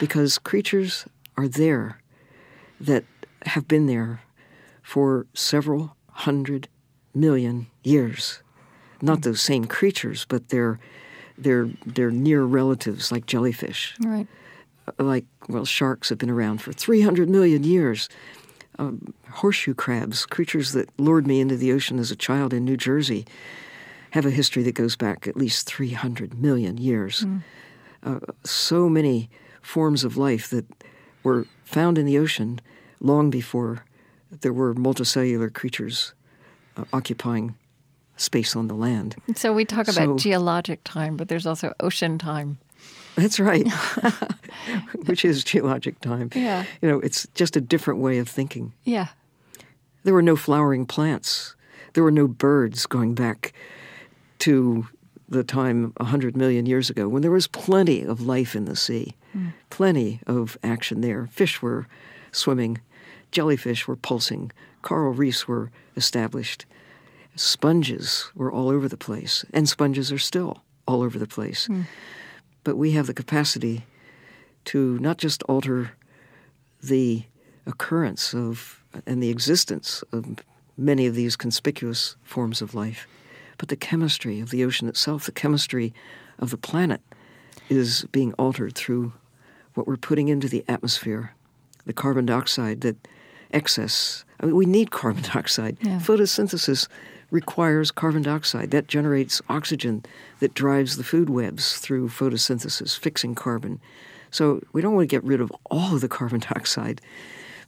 because creatures are there that have been there for several hundred million years. Not those same creatures, but they're, they're, they're near relatives like jellyfish. Right. Like, well, sharks have been around for 300 million years um, horseshoe crabs, creatures that lured me into the ocean as a child in New Jersey, have a history that goes back at least 300 million years. Mm. Uh, so many forms of life that were found in the ocean long before there were multicellular creatures uh, occupying space on the land. So we talk about so, geologic time, but there's also ocean time. That's right, [laughs] [laughs] which is geologic time. Yeah. You know, it's just a different way of thinking. Yeah. There were no flowering plants. There were no birds going back to the time 100 million years ago when there was plenty of life in the sea, mm. plenty of action there. Fish were swimming, jellyfish were pulsing, coral reefs were established, sponges were all over the place, and sponges are still all over the place. Mm but we have the capacity to not just alter the occurrence of and the existence of many of these conspicuous forms of life, but the chemistry of the ocean itself, the chemistry of the planet, is being altered through what we're putting into the atmosphere, the carbon dioxide that excess. I mean, we need carbon [laughs] dioxide. Yeah. Photosynthesis requires carbon dioxide. That generates oxygen that drives the food webs through photosynthesis, fixing carbon. So we don't want to get rid of all of the carbon [laughs] dioxide,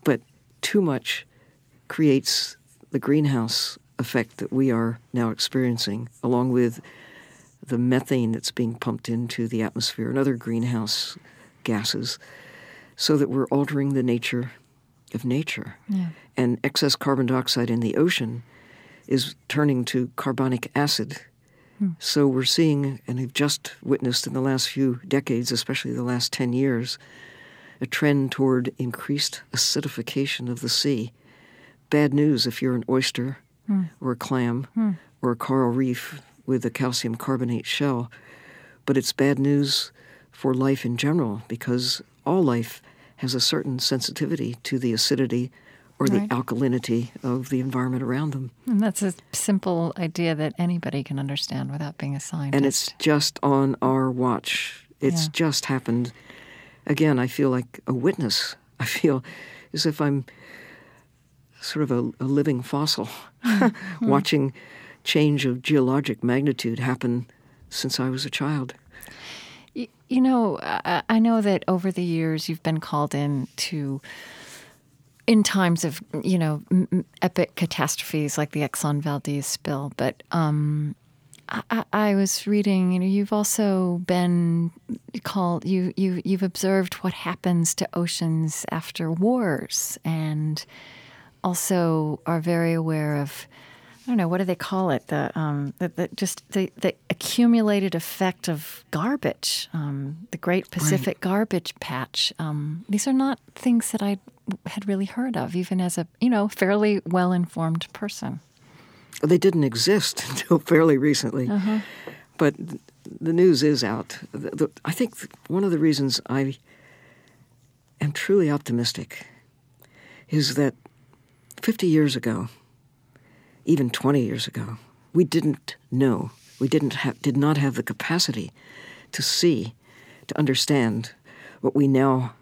but too much creates the greenhouse effect that we are now experiencing, along with the methane that's being pumped into the atmosphere and other greenhouse gases, so that we're altering the nature of nature. Yeah. And excess carbon dioxide in the ocean is turning to carbonic acid. Hmm. So we're seeing, and have just witnessed in the last few decades, especially the last 10 years, a trend toward increased acidification of the sea. Bad news if you're an oyster hmm. or a clam hmm. or a coral reef with a calcium carbonate shell. But it's bad news for life in general because all life has a certain sensitivity to the acidity or right. the alkalinity of the environment around them. And that's a simple idea that anybody can understand without being a scientist. And it's just on our watch. It's yeah. just happened. Again, I feel like a witness. [laughs] I feel as if I'm sort of a, a living fossil, [laughs] watching change of geologic magnitude happen since I was a child. You know, I know that over the years you've been called in to in times of you know epic catastrophes like the Exxon Valdez spill. But um, I, I, was reading, you know, you've also been called you you you've observed what happens to oceans after wars, and also are very aware of. I don't know what do they call it the um, the, the, just the, the accumulated effect of garbage, um, the Great Pacific right. Garbage Patch. Um, these are not things that I had really heard of, even as a you know fairly well informed person. They didn't exist [laughs] until fairly recently, uh-huh. but the news is out. The, I think one of the reasons I am truly optimistic is that 50 years ago, even 20 years ago, we didn't know. We didn't have, did not have the capacity to see, to understand what we now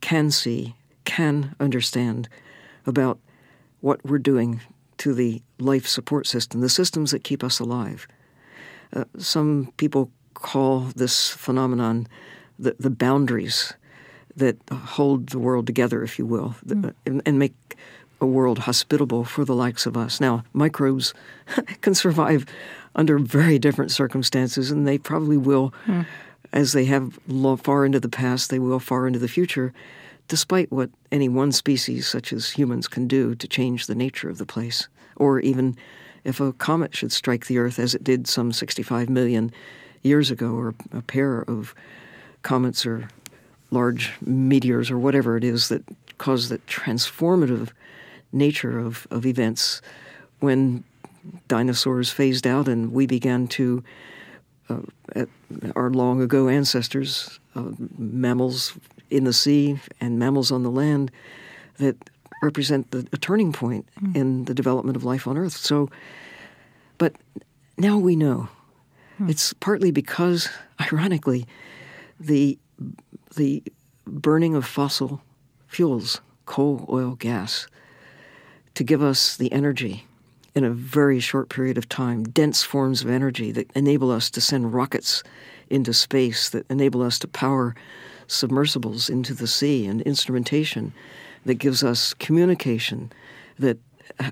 can see, can understand about what we're doing to the life support system, the systems that keep us alive. Uh, some people call this phenomenon the, the boundaries that hold the world together, if you will, mm. and, and make a world hospitable for the likes of us. Now, microbes [laughs] can survive under very different circumstances, and they probably will, mm. as they have far into the past, they will far into the future, despite what any one species, such as humans, can do to change the nature of the place. Or even if a comet should strike the Earth, as it did some 65 million years ago, or a pair of comets or large meteors or whatever it is that caused that transformative nature of, of events when dinosaurs phased out and we began to, uh, our long ago ancestors, uh, mammals in the sea and mammals on the land, that represent the, a turning point mm. in the development of life on Earth. So, but now we know. Mm. It's partly because, ironically, the the burning of fossil fuels, coal, oil, gas, to give us the energy in a very short period of time, dense forms of energy that enable us to send rockets into space, that enable us to power submersibles into the sea, and instrumentation that gives us communication that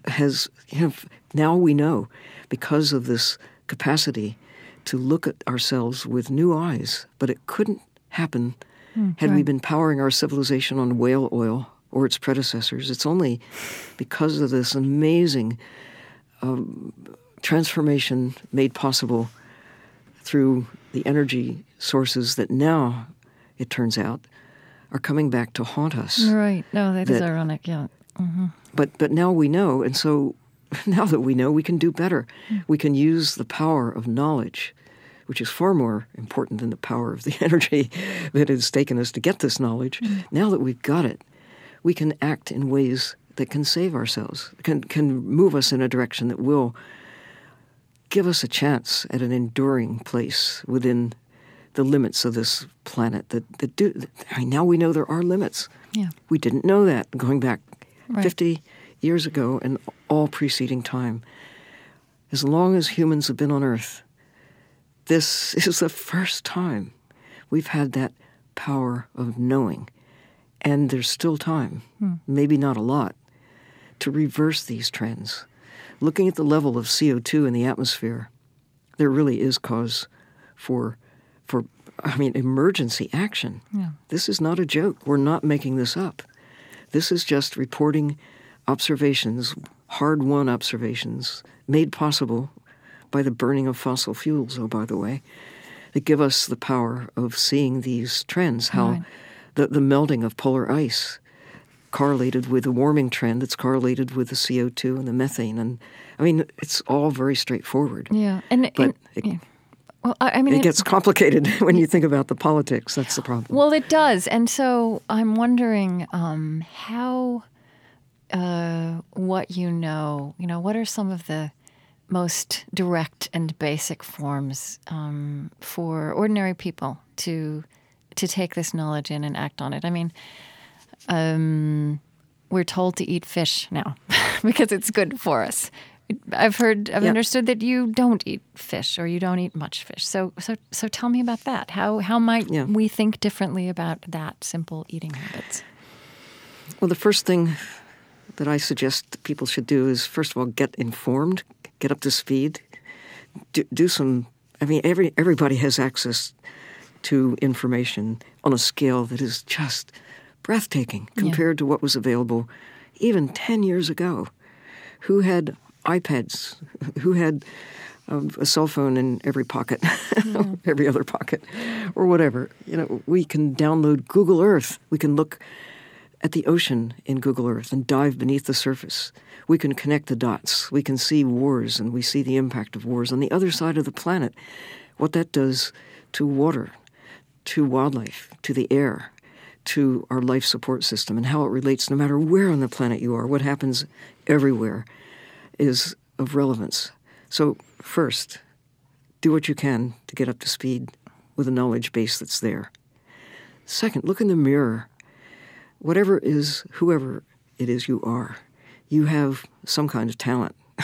has, you know, now we know because of this capacity to look at ourselves with new eyes, but it couldn't happen mm, had right. we been powering our civilization on whale oil or its predecessors. It's only because of this amazing um, transformation made possible through the energy sources that now, it turns out, are coming back to haunt us. Right. No, that, that is ironic. Yeah. Mm-hmm. But but now we know, and so [laughs] now that we know, we can do better. Mm. We can use the power of knowledge which is far more important than the power of the [laughs] energy that has taken us to get this knowledge. Mm. Now that we've got it, we can act in ways that can save ourselves, can, can move us in a direction that will give us a chance at an enduring place within the limits of this planet that, that do I mean, now we know there are limits. Yeah. We didn't know that going back right. 50 years ago and all preceding time. As long as humans have been on Earth, this [laughs] is the first time we've had that power of knowing. And there's still time, hmm. maybe not a lot, to reverse these trends. Looking at the level of CO2 in the atmosphere, there really is cause for, for I mean, emergency action. Yeah. This is not a joke. We're not making this up. This is just reporting observations, hard won observations, made possible by the burning of fossil fuels, oh, by the way, that give us the power of seeing these trends, how right. The, the melting of polar ice correlated with the warming trend that's correlated with the CO2 and the methane. And I mean, it's all very straightforward. Yeah. And, but and, it, yeah. Well, I mean, it, it gets complicated [laughs] when you think about the politics. That's the problem. Well, it does, and so I'm wondering um, how, uh, what you know, you know, what are some of the most direct and basic forms um, for ordinary people to to take this knowledge in and act on it. I mean, um, we're told to eat fish now [laughs] because it's good for us. I've heard, I've yep. understood that you don't eat fish or you don't eat much fish. So, so, so tell me about that. How how might yeah. we think differently about that simple eating habits? Well, the first thing that I suggest people should do is first of all get informed, get up to speed, do, do some. I mean, every everybody has access to information on a scale that is just breathtaking compared yeah. to what was available even 10 years ago. Who had iPads? [laughs] Who had um, a cell phone in every pocket, yeah. [laughs] every other pocket, or whatever? You know, we can download Google Earth. We can look at the ocean in Google Earth and dive beneath the surface. We can connect the dots. We can see wars and we see the impact of wars on the other side of the planet, what that does to water, to wildlife, to the air, to our life support system, and how it relates no matter where on the planet you are. What happens everywhere is of relevance. So, first, do what you can to get up to speed with a knowledge base that's there. Second, look in the mirror whatever is, whoever it is you are, you have some kind of talent. [laughs]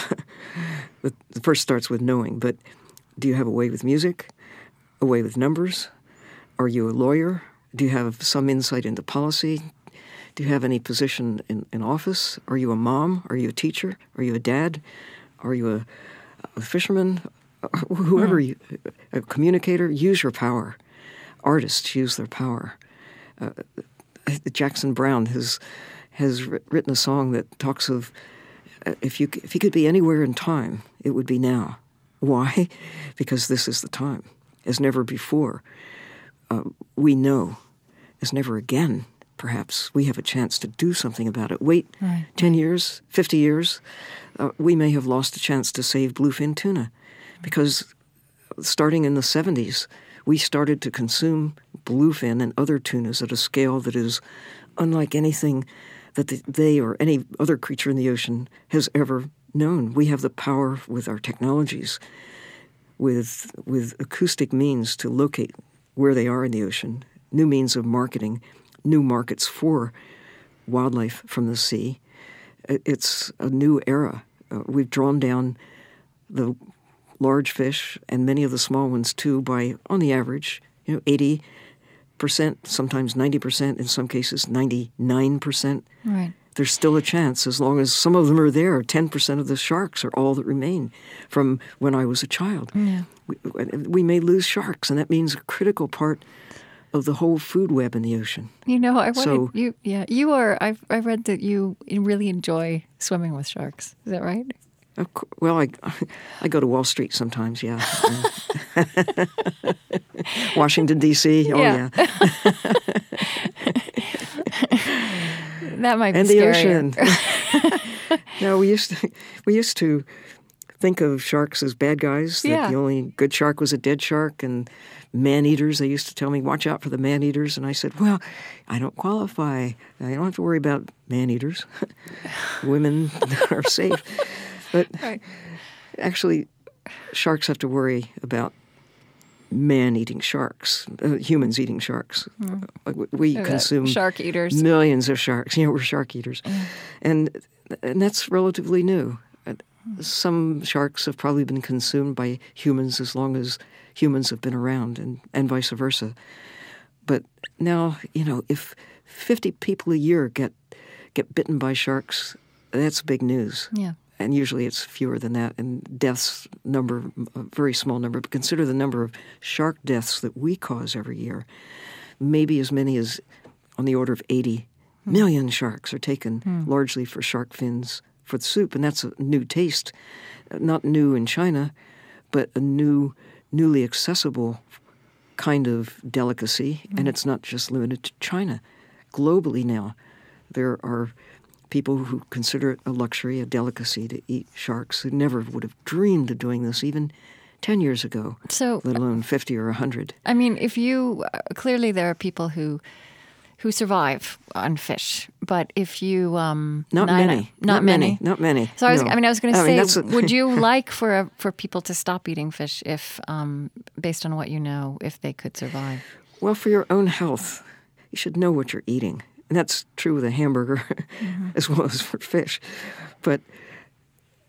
the first starts with knowing, but do you have a way with music, a way with numbers? Are you a lawyer? Do you have some insight into policy? Do you have any position in, in office? Are you a mom? Are you a teacher? Are you a dad? Are you a, a fisherman? [laughs] Whoever you, a communicator, use your power. Artists use their power. Uh, Jackson Browne has has written a song that talks of uh, if you if he could be anywhere in time, it would be now. Why? [laughs] Because this is the time, as never before. Uh, we know, as never again, perhaps we have a chance to do something about it. Wait right. 10 years, 50 years, uh, we may have lost a chance to save bluefin tuna because starting in the 70s, we started to consume bluefin and other tunas at a scale that is unlike anything that they or any other creature in the ocean has ever known. We have the power with our technologies, with, with acoustic means to locate where they are in the ocean, new means of marketing new markets for wildlife from the sea. It's a new era. Uh, we've drawn down the large fish and many of the small ones too by, on the average, you know, 80 percent, sometimes 90 percent, in some cases 99 percent. Right. There's still a chance as long as some of them are there. 10 percent of the sharks are all that remain from when I was a child. Yeah. We, we may lose sharks, and that means a critical part of the whole food web in the ocean. You know, I wanted so, you. Yeah, you are. I've I read that you really enjoy swimming with sharks. Is that right? Well, I [laughs] I go to Wall Street sometimes. Yeah, [laughs] [laughs] Washington D.C. Oh yeah. yeah. That might be and the ocean. [laughs] [laughs] no, we used to we used to think of sharks as bad guys. That yeah. the only good shark was a dead shark, and man eaters. They used to tell me, watch out for the man eaters. And I said, well, I don't qualify. I don't have to worry about man eaters. [laughs] Women are safe. But right. actually, sharks have to worry about man eating sharks, uh, humans eating sharks. Mm. We consume shark eaters, millions of sharks. [laughs] You know, we're shark eaters, mm. and and that's relatively new. Some sharks have probably been consumed by humans as long as humans have been around and, and vice versa. But now, you know, if 50 people a year get get bitten by sharks, that's big news. Yeah. And usually it's fewer than that, and deaths number a very small number. But consider the number of shark deaths that we cause every year. Maybe as many as on the order of 80 hmm. million sharks are taken hmm. largely for shark fins for the soup, and that's a new taste, not new in China, but a new newly accessible kind of delicacy, mm. and it's not just limited to China. Globally now, there are people who consider it a luxury, a delicacy to eat sharks who never would have dreamed of doing this even 10 years ago, so, let alone 50 or 100. I mean, if you uh, clearly there are people who who survive on fish. But if you um, not many, not, not many. many, not many. So I was, no. I mean, I was going to say, mean, would you [laughs] like for a, for people to stop eating fish if, um, based on what you know, if they could survive? Well, for your own health, you should know what you're eating, and that's true with a hamburger [laughs] mm-hmm. as well as for fish. But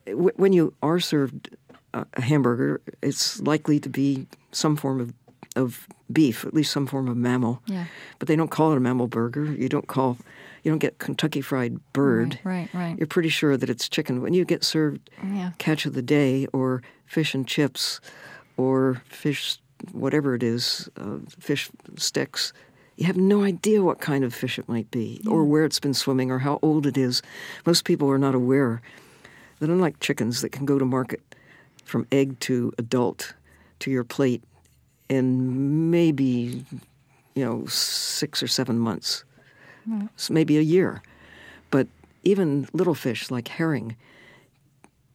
w- when you are served a, hamburger, it's likely to be some form of of beef, at least some form of mammal. Yeah. But they don't call it a mammal burger. You don't call, you don't get Kentucky Fried Bird. Right, right, right. You're pretty sure that it's chicken. When you get served yeah. catch of the day or fish and chips or fish, whatever it is, uh, fish sticks, you have no idea what kind of fish it might be or where it's been swimming or how old it is. Most people are not aware that unlike chickens that can go to market from egg to adult to your plate in maybe, you know, six or seven months, mm. so maybe a year. But even little fish like herring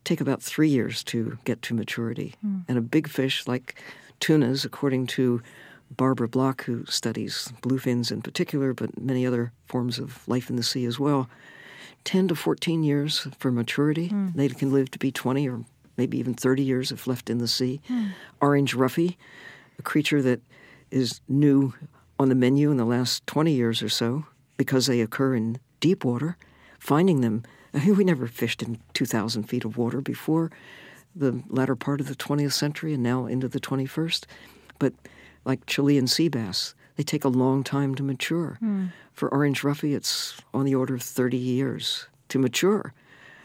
take about three years to get to maturity. Mm. And a big fish like tunas, according to Barbara Block, who studies bluefins in particular, but many other forms of life in the sea as well, 10 to 14 years for maturity. Mm. They can live to be 20 or maybe even 30 years if left in the sea. Mm. Orange roughy, a creature that is new on the menu in the last 20 years or so. because they occur in deep water. Finding them, we never fished in 2,000 feet of water before the latter part of the 20th century and now into the 21st. But like Chilean sea bass, they take a long time to mature. Hmm. For orange roughy, it's on the order of 30 years to mature.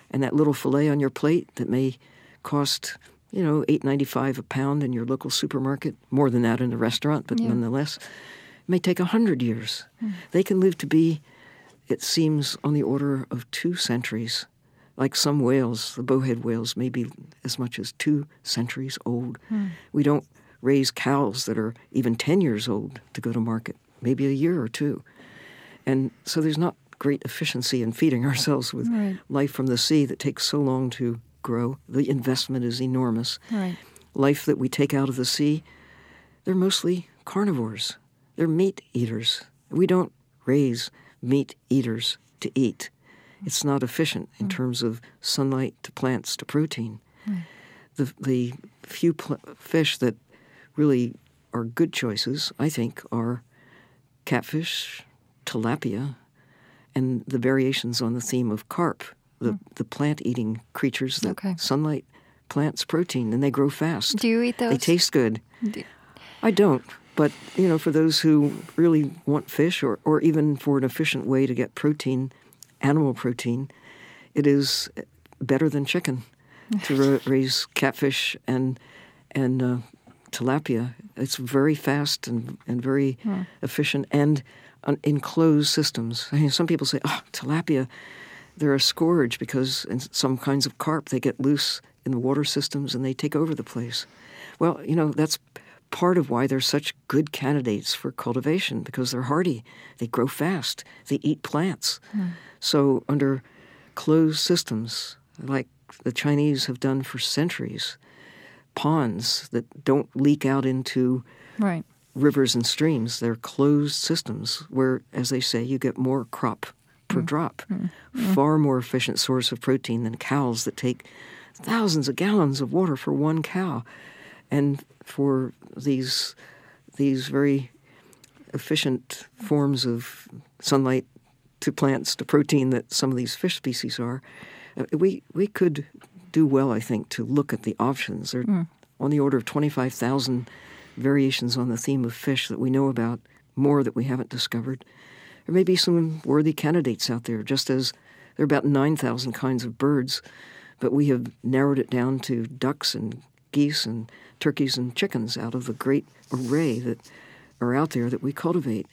And that little fillet on your plate that may cost, you know, eight ninety five a pound in your local supermarket, more than that in a restaurant, but nonetheless, may take a hundred years. Hmm. They can live to be, it seems, on the order of two centuries. Like some whales, the bowhead whales may be as much as two centuries old. Hmm. We don't raise cows that are even 10 years old to go to market, maybe a year or two. And so there's not great efficiency in feeding [laughs] ourselves with Right. life from the sea that takes so long to grow. The investment is enormous. Right. Life that we take out of the sea, they're mostly carnivores. They're meat eaters. We don't raise meat eaters to eat. It's not efficient in mm. terms of sunlight to plants to protein. The, the few pl- fish that really are good choices, I think, are catfish, tilapia, and the variations on the theme of carp, the, the plant eating creatures that Okay. sunlight plants protein and they grow fast. Do you eat those? They taste good. Do- I don't, but you know, for those who really want fish or, or even for an efficient way to get protein, animal protein, it is better than chicken to [laughs] ra- raise catfish and and uh, tilapia. It's very fast and, and very efficient and uh, in closed systems. I mean, some people say, "Oh, tilapia, they're a scourge because in some kinds of carp they get loose in the water systems and they take over the place." Well, you know that's part of why they're such good candidates for cultivation because they're hardy, they grow fast, they eat plants. So under closed systems, like the Chinese have done for centuries, ponds that don't leak out into Right. rivers and streams. They're closed systems where, as they say, you get more crop per mm. drop. Mm. Mm. Far more efficient source of protein than cows that take thousands of gallons of water for one cow. And for these these very efficient forms of sunlight to plants to protein that some of these fish species are, uh, we we could do well, I think, to look at the options. There are mm. on the order of twenty five thousand variations on the theme of fish that we know about, more that we haven't discovered. There may be some worthy candidates out there, just as there are about nine thousand kinds of birds, but we have narrowed it down to ducks and geese and turkeys and chickens out of the great array that are out there that we cultivate.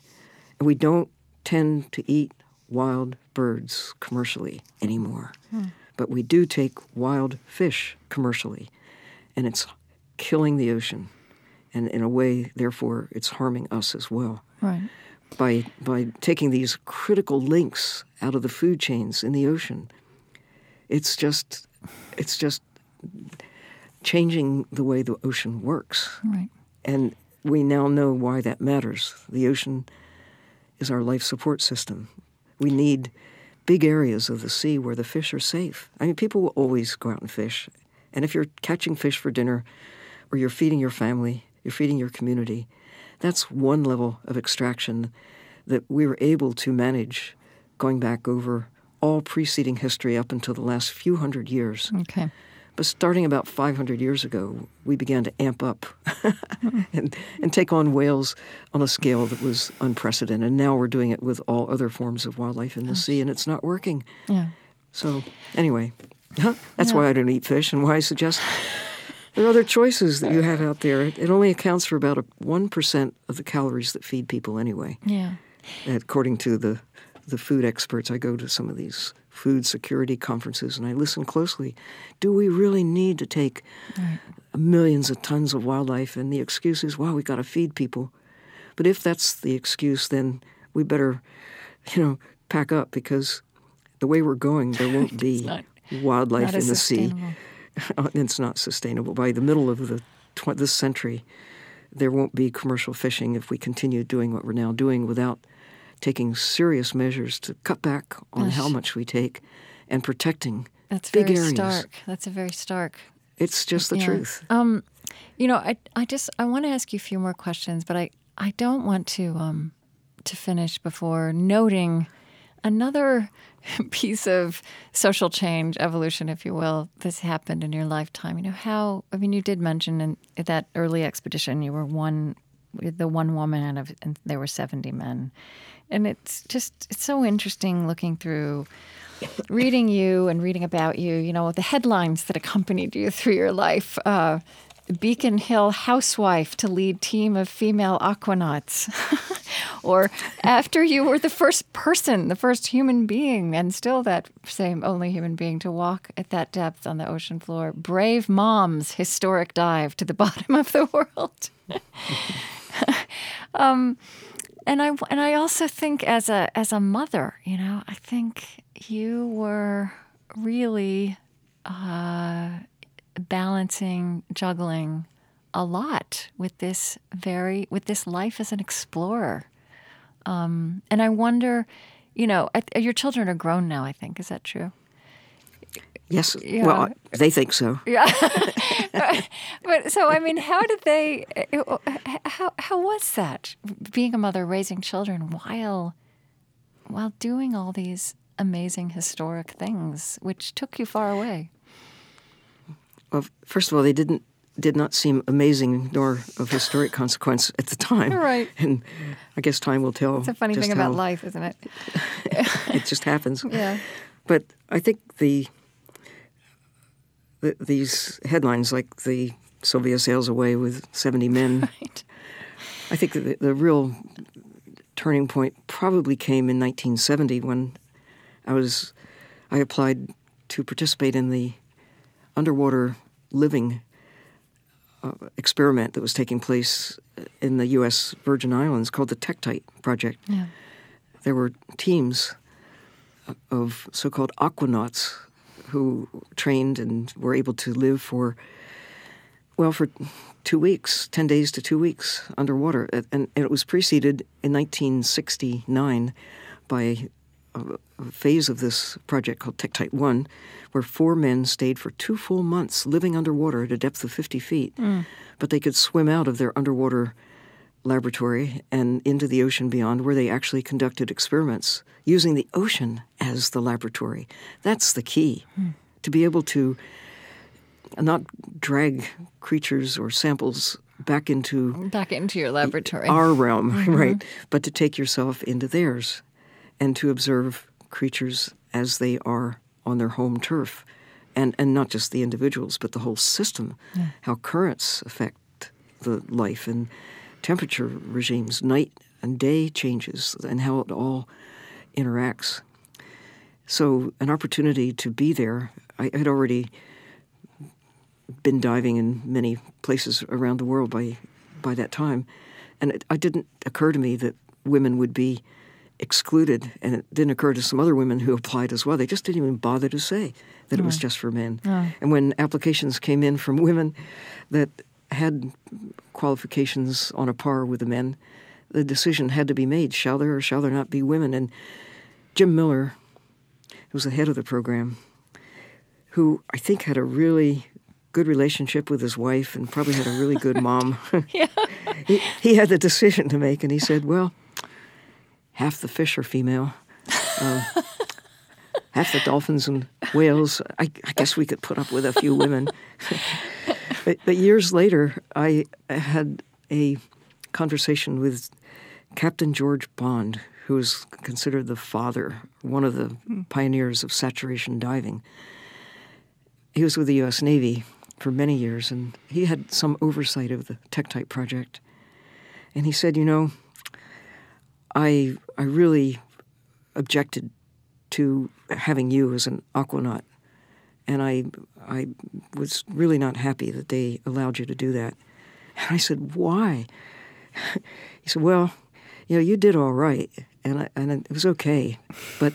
And we don't tend to eat wild birds commercially anymore. Hmm. But we do take wild fish commercially, and it's killing the ocean. And in a way, therefore, it's harming us as well. Right. By, by taking these critical links out of the food chains in the ocean, it's just, it's just changing the way the ocean works. Right. And we now know why that matters. The ocean is our life support system. We need big areas of the sea where the fish are safe. I mean, people will always go out and fish. And if you're catching fish for dinner, or you're feeding your family, you're feeding your community, that's one level of extraction that we were able to manage going back over all preceding history up until the last few hundred years. Okay. But starting about 500 years ago, we began to amp up [laughs] and, and take on whales on a scale that was unprecedented. And now we're doing it with all other forms of wildlife in the sea, and it's not working. Yeah. So, anyway, that's why I don't eat fish and why I suggest there are other choices that you have out there. It only accounts for about a 1% of the calories that feed people anyway Yeah. according to the the food experts, I go to some of these food security conferences and I listen closely. Do we really need to take millions of tons of wildlife? And the excuse is, well, we've got to feed people. But if that's the excuse, then we better, you know, pack up because the way we're going, there won't [laughs] be not- wildlife not in the sea. [laughs] Uh, it's not sustainable. By the middle of the tw- this century, there won't be commercial fishing if we continue doing what we're now doing without taking serious measures to cut back on how much we take and protecting That's big very areas. stark. That's a very stark. It's just the Yeah. truth. Um, you know, I I just I want to ask you a few more questions, but I I don't want to um to finish before noting another [laughs] piece of social change, evolution, if you will, that's happened in your lifetime. You know how? I mean, you did mention in that early expedition you were one, the one woman out of, and there were seventy men, and it's just it's so interesting looking through. reading you and reading about you, you know, the headlines that accompanied you through your life. Uh, Beacon Hill housewife to lead team of female aquanauts. [laughs] or after you were the first person, the first human being, and still that same only human being to walk at that depth on the ocean floor. Brave mom's historic dive to the [laughs] bottom of the world. [laughs] um, and I and I also think as a as a mother, you know, I think you were really. Uh, balancing, juggling a lot with this very with this life as an explorer. Um, and I wonder, you know, your children are grown now. I think is that true? Yes. Yeah. Well, they think so. Yeah. [laughs] [laughs] but so I mean, how did they? Eh, oh, how how was that being a mother raising children while while doing all these amazing historic things, which took you far away? well, first of all, they didn't did not seem amazing nor of historic consequence at the time. Right. And I guess time will tell. It's a funny thing about life, isn't it? [laughs] it just happens. Yeah. But I think the, the these headlines like the Sylvia sails away with 70 men. [laughs] Right. I think the, the real turning point probably came in 1970 when I was I applied to participate in the underwater living uh, experiment that was taking place in the U.S. Virgin Islands called the Tektite Project. Yeah. There were teams of so called aquanauts who trained and were able to live for, well, for two weeks, 10 days to two weeks underwater. And, and it was preceded in 1969 by a, a phase of this project called Tektite 1, where four men stayed for two full months living underwater at a depth of 50 feet. Mm. But they could swim out of their underwater laboratory and into the ocean beyond, where they actually conducted experiments using the ocean as the laboratory. That's the key mm. to be able to not drag creatures or samples back into back into your laboratory our realm [laughs] mm-hmm. right but to take yourself into theirs and to observe creatures as they are on their home turf. And, and not just the individuals, but the whole system, yeah. how currents affect the life and temperature regimes, night and day changes, and how it all interacts. So, an opportunity to be there. I had already been diving in many places around the world by by that time, and it, it didn't occur to me that women would be excluded, and it didn't occur to some other women who applied as well. They just didn't even bother to say that it was just for men. And when applications came in from women that had qualifications on a par with the men, the decision had to be made: shall there or shall there not be women? And Jim Miller, who was the head of the program, who I think had a really good relationship with his wife and probably had a really good [laughs] mom. [laughs] yeah. he, he had the decision to make, and he said, "Well." half the fish are female. Uh, half the dolphins and whales. I, I, guess we could put up with a few women. [laughs] but, but, years later, I had a conversation with Captain George Bond, who is considered the father, one of the hmm. pioneers of saturation diving. He was with the U.S. Navy for many years, and he had some oversight of the Tektite project. And he said, you know, I I really objected to having you as an aquanaut, and I I was really not happy that they allowed you to do that. And I said, why? [laughs] he said, well, you know, you did all right, and I, and it was okay, but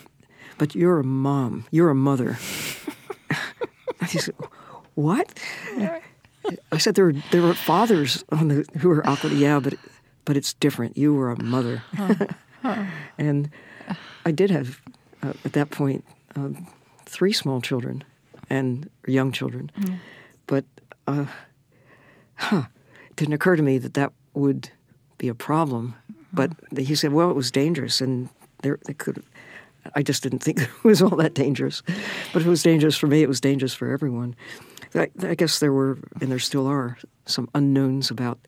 but you're a mom, you're a mother. [laughs] he said, what? I said there were there were fathers on the who were aqua. Yeah, but but it's different. You were a mother. [laughs] And I did have, uh, at that point, uh, three small children and young children. Mm. But uh, huh, it didn't occur to me that that would be a problem But he said, well, it was dangerous, and there they could. I just didn't think [laughs] it was all that dangerous, but if it was dangerous for me, it was dangerous for everyone. I, I guess there were, and there still are, some unknowns about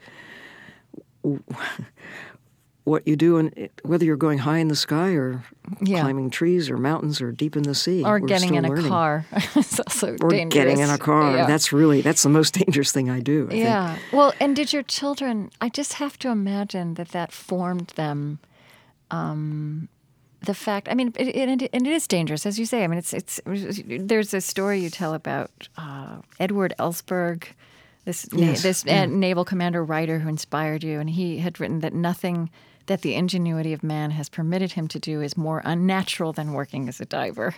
what you do, and whether you're going high in the sky or Yeah. climbing trees or mountains or deep in the sea, Or [laughs] getting in a car. it's also or dangerous. getting in a car. Yeah. That's really that's the most [laughs] dangerous thing I do. I think. Yeah. Well, and did your children? I just have to imagine that that formed them. Um, the fact, I mean, it, it, and it is dangerous, as you say. I mean, it's it's. There's a story you tell about uh, Edward Ellsberg, this na- Yes, this uh, naval commander writer who inspired you, and he had written that nothing that the ingenuity of man has permitted him to do is more unnatural than working as a diver.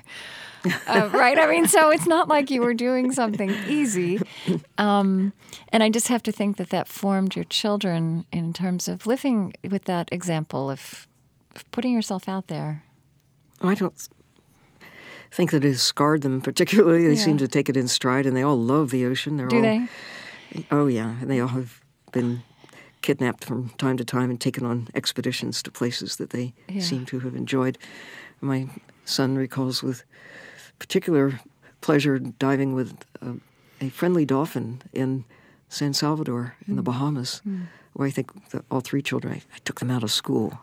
uh, [laughs] right? I mean, so it's not like you were doing something easy. Um, and I just have to think that that formed your children in terms of living with that example of, of putting yourself out there. I don't think that it has scarred them particularly. They seem to take it in stride, and they all love the ocean. They're Do all, they? Oh yeah, and they all have been kidnapped from time to time and taken on expeditions to places that they Yeah. seem to have enjoyed. My son recalls with particular pleasure diving with uh, a friendly dolphin in San Salvador in Mm. the Bahamas. Where I think that all three children, I, I took them out of school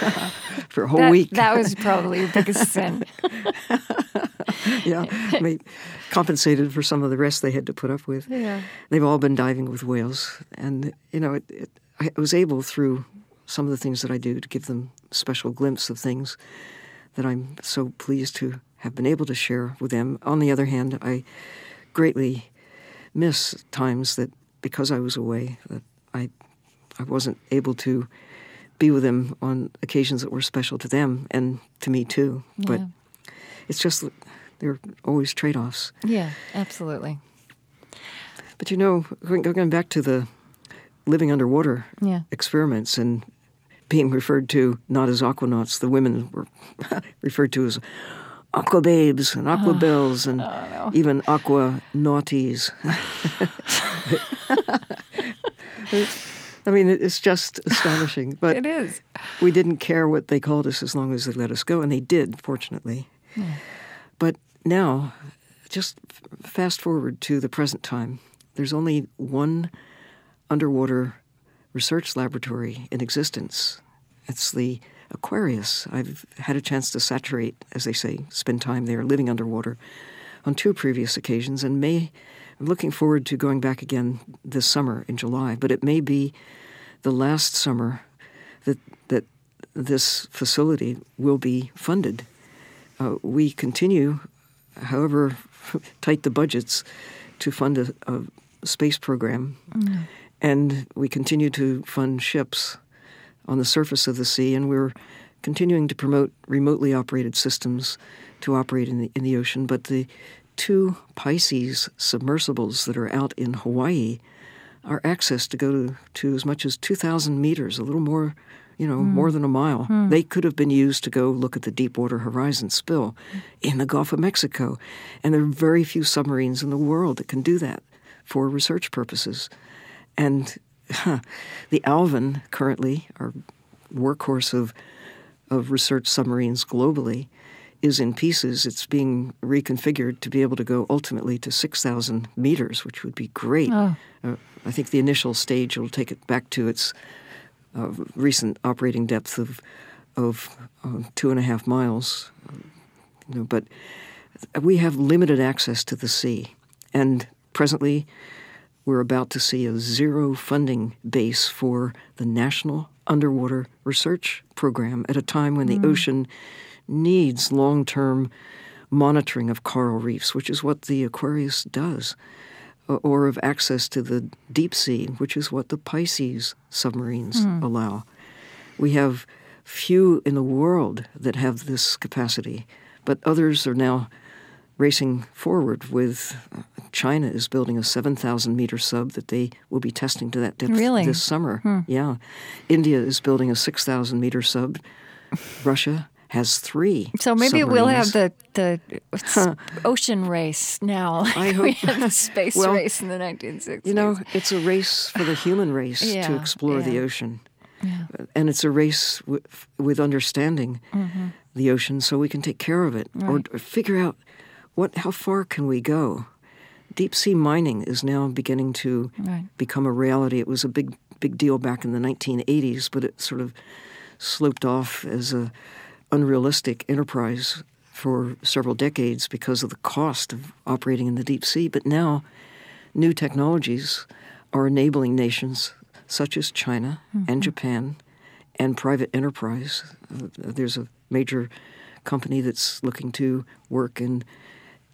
[laughs] for a whole That, week. that was probably your biggest sin. [laughs] yeah, they compensated for some of the rest they had to put up with. Yeah. They've all been diving with whales, and you know, it, it, I was able through some of the things that I do to give them special glimpse of things that I'm so pleased to have been able to share with them. On the other hand, I greatly miss times that because I was away that I I wasn't able to be with them on occasions that were special to them and to me too. But it's just there are always trade-offs. Yeah, absolutely. But you know, going back to the living underwater Yeah. experiments and being referred to not as aquanauts, the women were [laughs] referred to as aqua babes and aqua bells and oh, even aqua naughties. I mean, it's just astonishing. [laughs] But It is. we didn't care what they called us as long as they let us go, and they did, fortunately. But now, just fast forward to the present time, there's only one underwater research laboratory in existence. It's the Aquarius. I've had a chance to saturate, as they say, spend time there living underwater on two previous occasions, and may I'm looking forward to going back again this summer in July. But it may be the last summer that that this facility will be funded. Uh, we continue, however [laughs] tight the budgets, to fund a, a space program, and we continue to fund ships on the surface of the sea, and we're continuing to promote remotely operated systems to operate in the, in the ocean. But the two Pisces submersibles that are out in Hawaii are accessed to go to, to as much as 2,000 meters, a little more, you know, hmm. more than a mile. Hmm. They could have been used to go look at the Deepwater Horizon spill in the Gulf of Mexico. And there are very few submarines in the world that can do that for research purposes. And the Alvin, currently, our workhorse of, of research submarines globally, is in pieces. It's being reconfigured to be able to go ultimately to 6,000 meters, which would be great. Oh. Uh, I think the initial stage will take it back to its uh, recent operating depth of of uh, two and a half miles. You know, but we have limited access to the sea, and presently we're about to see a zero funding base for the National Underwater Research Program at a time when the mm. ocean needs long term monitoring of coral reefs, which is what the Aquarius does, uh, or of access to the deep sea, which is what the Pisces submarines hmm. allow. We have few in the world that have this capacity, but others are now racing forward with uh, China is building a 7,000 meter sub that they will be testing to that depth Really? this summer. Yeah. India is building a 6,000 meter sub. Russia has three. So maybe we'll have the the s- ocean race now. I [laughs] we hope- had the [laughs] space Well, race in the 1960s. You know, it's a race for the human race to Yeah, explore the yeah. ocean. and it's a race with, with understanding the ocean so we can take care of it or, Mm-hmm. Or figure out what how far can we go. Deep sea mining is now beginning to Right. become a reality. It was a big big deal back in the 1980s, but it sort of sloped off as a unrealistic enterprise for several decades because of the cost of operating in the deep sea. But now, new technologies are enabling nations such as China and Japan and private enterprise. Uh, there's a major company that's looking to work in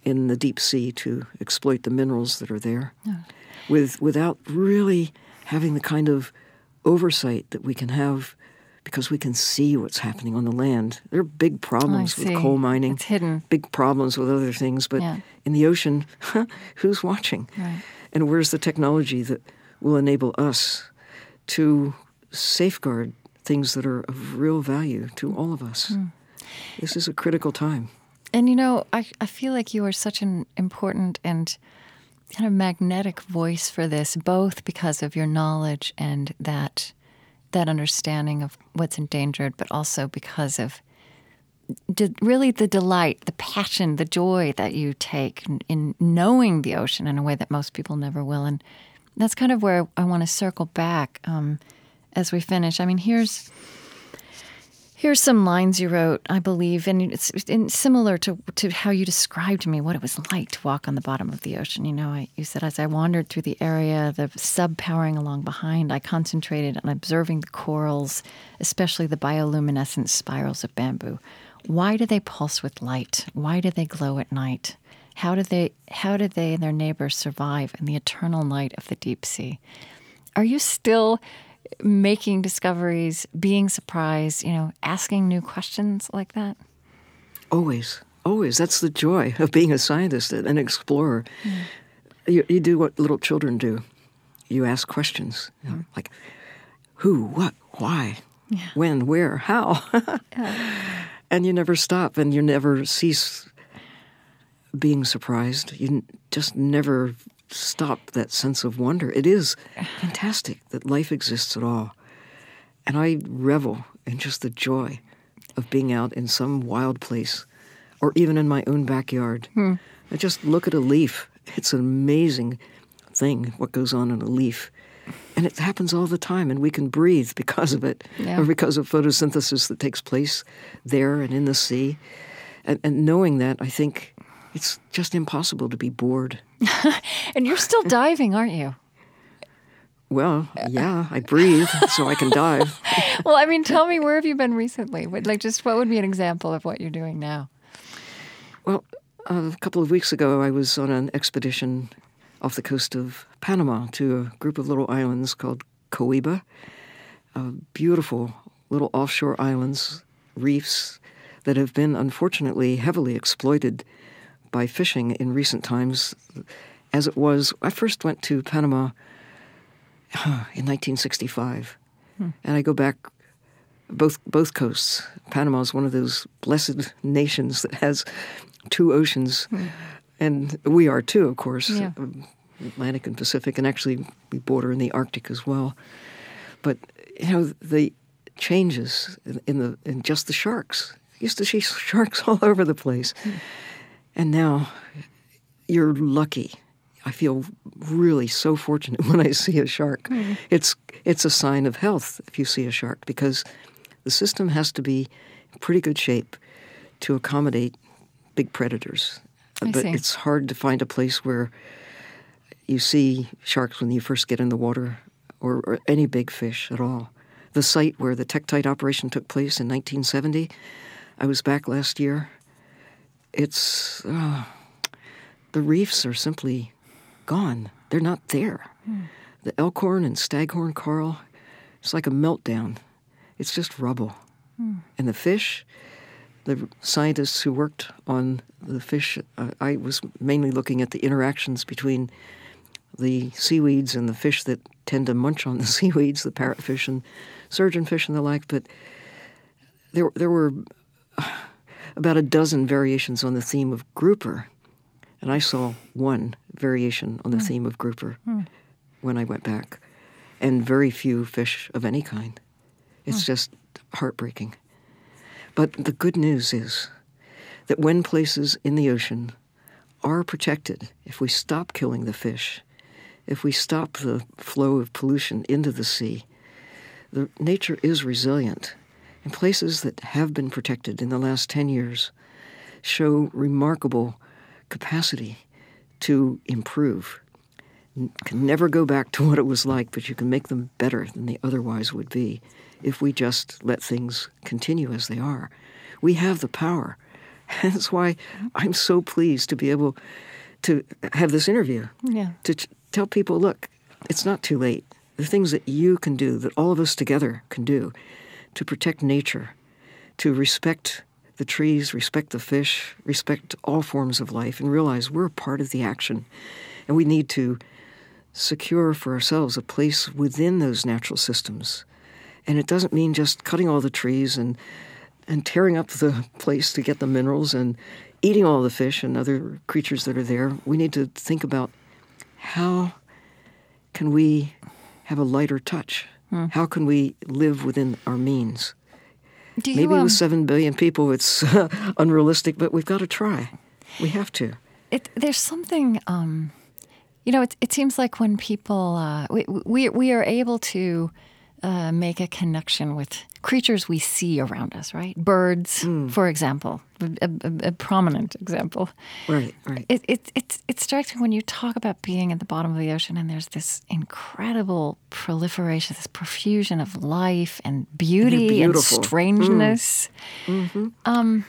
in the deep sea to exploit the minerals that are there, with without really having the kind of oversight that we can have because we can see what's happening on the land. There are big problems with coal mining, It's hidden. big problems with other things, but Yeah. in the ocean, [laughs] who's watching? Right. And where's the technology that will enable us to safeguard things that are of real value to all of us? Hmm. This is a critical time. And you know, I, I feel like you are such an important and kind of magnetic voice for this, both because of your knowledge and that that understanding of what's endangered, but also because of really the delight, the passion, the joy that you take in, in knowing the ocean in a way that most people never will. And that's kind of where I want to circle back um, as we finish. I mean, here's Here's some lines you wrote, I believe, and it's in, similar to, to how you described to me what it was like to walk on the bottom of the ocean. You know, I, you said, as I wandered through the area, the sub powering along behind, I concentrated on observing the corals, especially the bioluminescent spirals of bamboo. Why do they pulse with light? Why do they glow at night? How do they, how do they and their neighbors survive in the eternal night of the deep sea? Are you still making discoveries, being surprised, you know, asking new questions like that? Always, always. That's the joy of being a scientist, and an explorer. Hmm. You, you do what little children do. You ask questions, you know, hmm. like who, what, why, when, where, how, [laughs] and you never stop, and you never cease being surprised. You just never stop that sense of wonder. It is fantastic that life exists at all. And I revel in just the joy of being out in some wild place or even in my own backyard. Hmm. I just look at a leaf. It's an amazing thing what goes on in a leaf. And it happens all the time, and we can breathe [laughs] because of it, Yeah. or because of photosynthesis that takes place there and in the sea. And, and knowing that, I think it's just impossible to be bored. [laughs] And you're still diving, aren't you? Well, yeah, I breathe so I can dive. [laughs] Well, I mean, tell me where have you been recently? What- Like, just what would be an example of what you're doing now? Well, a couple of weeks ago, I was on an expedition off the coast of Panama to a group of little islands called Coiba. Uh, beautiful little offshore islands, reefs that have been unfortunately heavily exploited by fishing in recent times. As it was, I first went to Panama [sighs] in 1965, hmm. and I go back both both coasts. Panama is one of those blessed [laughs] nations that has two oceans, hmm. and we are too, of course, Yeah. um, Atlantic and Pacific, and actually we border in the Arctic as well. But you know the changes in, the in just the sharks. You used to see sharks [laughs] all over the place, hmm. And now you're lucky. I feel really so fortunate [laughs] when I see a shark. Hmm. It's it's a sign of health if you see a shark because the system has to be in pretty good shape to accommodate big predators. I but see. it's hard to find a place where you see sharks when you first get in the water or, or any big fish at all. The site where the Tektite operation took place in 1970, I was back last year. It's uh, the reefs are simply gone. They're not there. The elkhorn and staghorn coral, it's like a meltdown. It's just rubble. And the fish, the scientists who worked on the fish, uh, I was mainly looking at the interactions between the seaweeds and the fish that tend to munch on the [laughs] seaweeds, the parrotfish and surgeonfish and the like. But there, there were about a dozen variations on the theme of grouper, and I saw one variation on the hmm. theme of grouper hmm. when I went back, and very few fish of any kind. It's hmm. just heartbreaking. But the good news is that when places in the ocean are protected, if we stop killing the fish, if we stop the flow of pollution into the sea, the nature is resilient. And places that have been protected in the last 10 years show remarkable capacity to improve. N- Can never go back to [laughs] what it was like, but you can make them better than they otherwise would be if we just let things continue as they are. We have the power. [laughs] That's why I'm so pleased to be able to have this interview Yeah. to t- tell people look, it's not too late. The things that you can do, that all of us together can do to protect nature, to respect the trees, respect the fish, respect all forms of life, and realize we're a part of the action. And we need to secure for ourselves a place within those natural systems. And it doesn't mean just cutting all the trees and and tearing up the [laughs] place to get the minerals and eating all the fish and other creatures that are there. We need to think about how can we have a lighter touch? How can we live within our means? You, Maybe um, with seven billion people, it's [laughs] unrealistic, but we've got to try. We have to. It, there's something, um, you know, it, it seems like when people, uh, we, we, we are able to uh, make a connection with creatures we see around us, right? Birds, for example, a, a, a prominent example. Right, right. It, it, it, it strikes me when you talk about being at the bottom of the ocean and there's this incredible proliferation, this profusion of life and beauty and beautiful. Mm. strangeness. Mm-hmm. Um,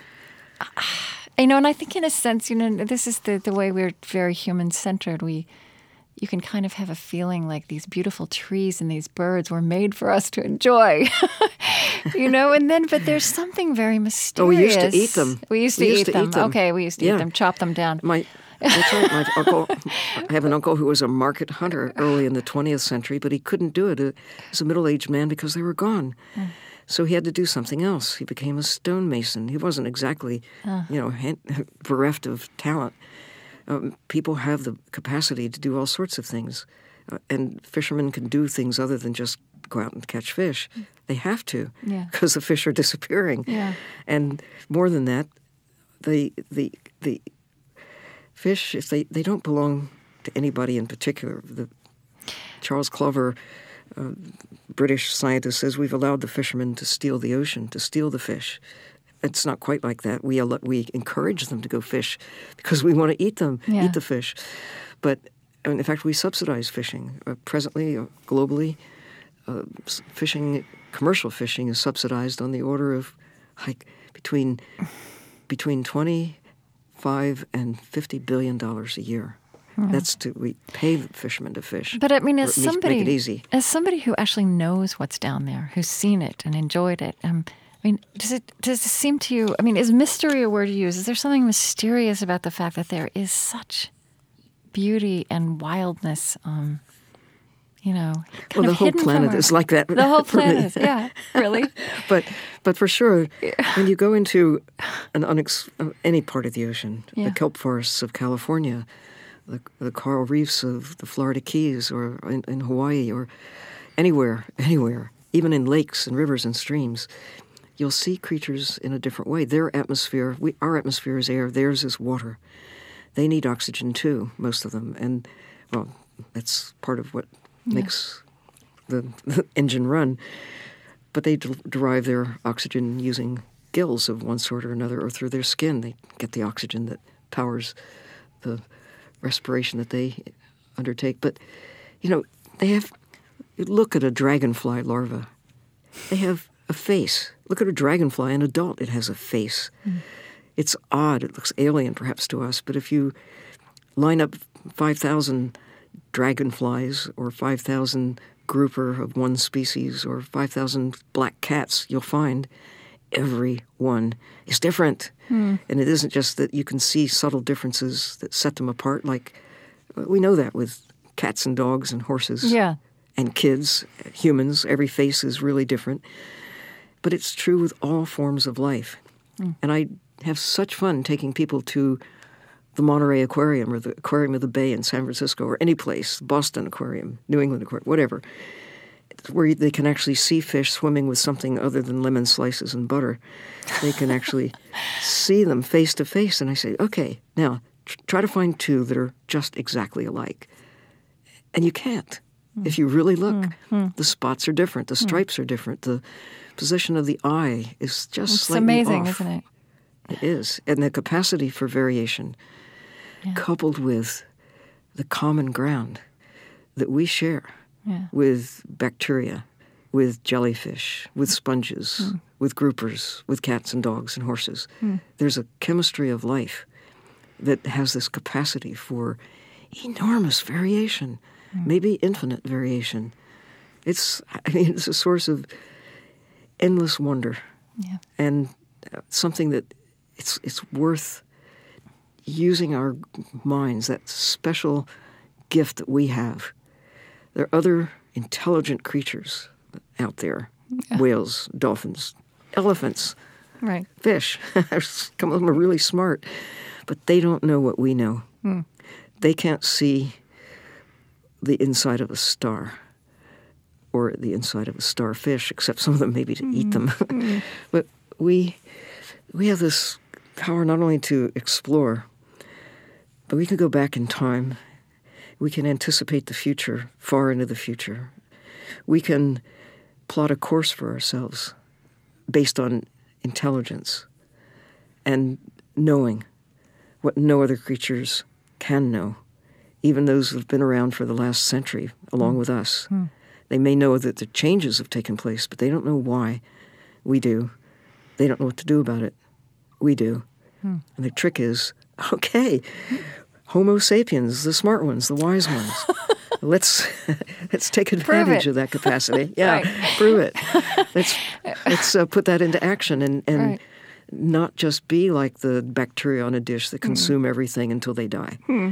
[sighs] you know, and I think in a sense, you know, this is the, the way we're very human centered. We, you can kind of have a feeling like these beautiful trees and these birds were made for us to enjoy, [laughs] you know. And then, but there's something very mysterious. Oh, we used to eat them. We used to, We eat, to them. eat them. Okay, we used to Yeah. eat them, chop them down. My, that's right. My uncle, I have an uncle who was a market hunter early in the 20th century, but he couldn't do it as a middle-aged man because they were gone. Hmm. So he had to do something else. He became a stonemason. He wasn't exactly, you know, bereft of talent. Um, people have the capacity to do all sorts of things, uh, and fishermen can do things other than just go out and catch fish. They have to Yeah. because the fish are disappearing. Yeah. And more than that, the the the fish, if they, they don't belong to anybody in particular. The Charles Clover, uh, British scientist, says we've allowed the fishermen to steal the ocean, to steal the fish. It's not quite like that. We we encourage them to go fish because we want to eat them, Yeah. eat the fish. But in fact, we subsidize fishing uh, presently, uh, globally. Uh, fishing, commercial fishing, is subsidized on the order of like between between twenty five and fifty billion dollars a year. That's to we pay the fishermen to fish. But I mean, as somebody, make it easy. as somebody who actually knows what's down there, who's seen it and enjoyed it, um, I mean, does it does it seem to you? I mean, is mystery a word you use? Is there something mysterious about the fact that there is such beauty and wildness? Um, you know, Well, the whole planet is like that. The whole [laughs] planet, is, yeah, really. [laughs] but but for sure, when you go into an unex- uh, any part of the ocean, Yeah. the kelp forests of California, the, the coral reefs of the Florida Keys, or in, in Hawaii, or anywhere, anywhere, even in lakes and rivers and streams, you'll see creatures in a different way. Their atmosphere, we, our atmosphere is air, theirs is water. They need oxygen too, most of them, and well, that's part of what makes the, the engine run but they d- derive their oxygen using gills of one sort or another or through their skin. They get the oxygen that powers the respiration that they undertake. But, you know, they have, look at a dragonfly larva, they have a face. Look at a dragonfly, an adult, it has a face. It's odd, it looks alien perhaps to us, but if you line up 5,000 dragonflies or 5,000 grouper of one species or 5,000 black cats, you'll find every one is different. And it isn't just that you can see subtle differences that set them apart. Like uh, we know that with cats and dogs and horses Yeah. and kids, humans, every face is really different. But it's true with all forms of life. Mm. And I have such fun taking people to the Monterey Aquarium or the Aquarium of the Bay in San Francisco or any place, Boston Aquarium, New England Aquarium, whatever. where they can actually see fish swimming with something other than lemon slices and butter. They can actually [laughs] see them face to face. And I say, okay, now tr- try to find two that are just exactly alike. And you can't. If mm. you really look, mm. the spots are different, the stripes are different, the position of the eye is just It's amazing, off. isn't it? It is. And the capacity for variation, coupled with the common ground that we share Yeah. with bacteria, with jellyfish, with sponges, hmm. with groupers, with cats and dogs and horses. Hmm. There's a chemistry of life that has this capacity for enormous variation, hmm. maybe infinite variation. It's, [laughs] I mean, it's a source of endless wonder. Yeah. and uh, something that it's it's worth using our minds that special gift that we have. There are other intelligent creatures out there. Whales dolphins elephants Right. fish. [laughs] Some of them are really smart but they don't know what we know. They can't see the inside of a star or the inside of a starfish, except some of them maybe to eat them. Mm-hmm. [laughs] Mm. but we we have this power not only to explore, but we can go back in time. We can anticipate the future, far into the future. We can plot a course for ourselves based on intelligence and knowing what no other creatures can know, even those who've been around for the last century along mm. with us. Mm. They may know that the changes have taken place, but they don't know why. We do. They don't know what to do about it. We do. And the trick is [laughs] okay, Homo sapiens, the smart ones, the wise ones. [laughs] let's [laughs] let's take advantage of that capacity. Yeah, Right. prove it. Let's let's uh, put that into action and and Right. Not just be like the bacteria on a dish that hmm. consume everything until they die. Hmm.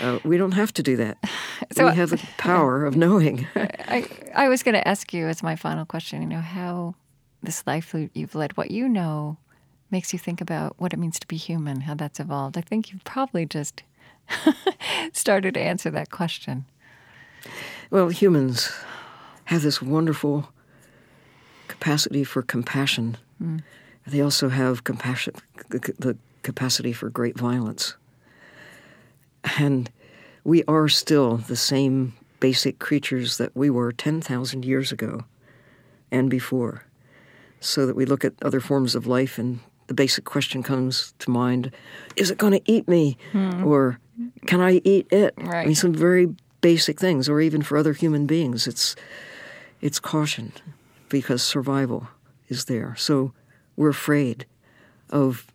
Uh, we don't have to do that. [sighs] So- we have the [laughs] power of knowing. [laughs] I, I was going to ask you as my final question, you know, how this life you've led, what you know, makes you think about what it means to be human, how that's evolved. I think you've probably just [laughs] started to answer that question. Well, humans have this wonderful capacity for compassion. Hmm. They also have compassion, the capacity for great violence. And we are still the same basic creatures that we were 10,000 years ago and before. So that we look at other forms of life and the basic question comes to mind is it going to eat me? Hmm. Or can I eat it? I mean, some very basic things, or even for other human beings, it's, it's caution because survival is there. So we're afraid of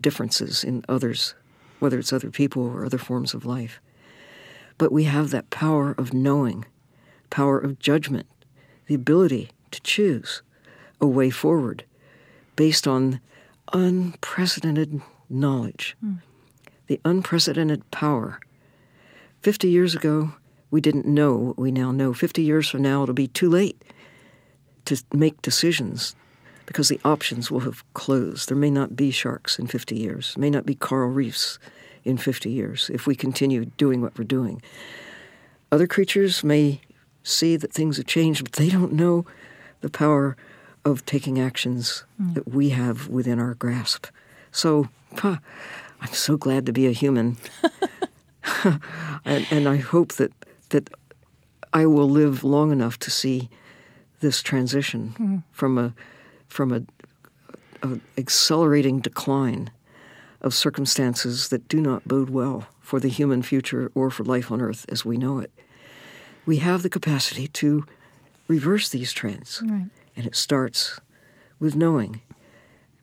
differences in others, whether it's other people or other forms of life. But we have that power of knowing, power of judgment, the ability to choose a way forward based on unprecedented knowledge, hmm. the unprecedented power. 50 years ago, we didn't know what we now know. 50 years from now, it'll be too late to make decisions because the options will have closed. There may not be sharks in 50 years, may not be coral reefs in 50 years if we continue doing what we're doing. Other creatures may see that things have changed, but they don't know the power of taking actions hmm. that we have within our grasp. So, huh, I'm so glad to be a human. [laughs] and, and I hope that, that I will live long enough to see this transition hmm. from a from a, a accelerating decline of circumstances that do not bode well for the human future or for life on earth as we know it. We have the capacity to reverse these trends. And it starts with knowing.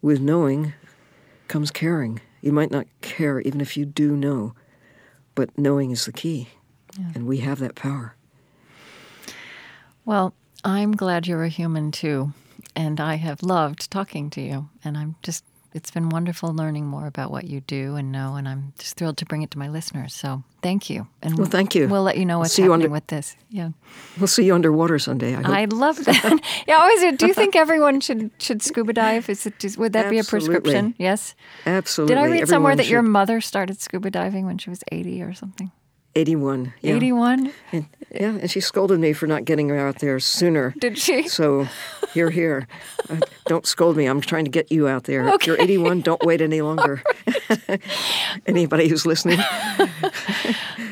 With knowing comes caring. You might not care even if you do know, but knowing is the key. And we have that power. Well, I'm glad you're a human too. And I have loved talking to you. And I'm just, it's been wonderful learning more about what you do and know. And I'm just thrilled to bring it to my listeners. So thank you. And Well, thank you. We'll let you know what's see happening under- with this. Yeah. We'll see you underwater someday. I hope. I love that. [laughs] yeah, oh, always. Do you think everyone should should scuba dive? Is it would that be a prescription? Yes. Absolutely. Did I read somewhere Everyone that your mother started scuba diving when she was 80 or something? 81. Yeah. 81? And, yeah, and she scolded me for not getting her out there sooner. Did she? So, you're here. [laughs] Uh, don't scold me. I'm trying to get you out there. If you're 81, don't wait any longer. [laughs] [laughs] Anybody who's listening.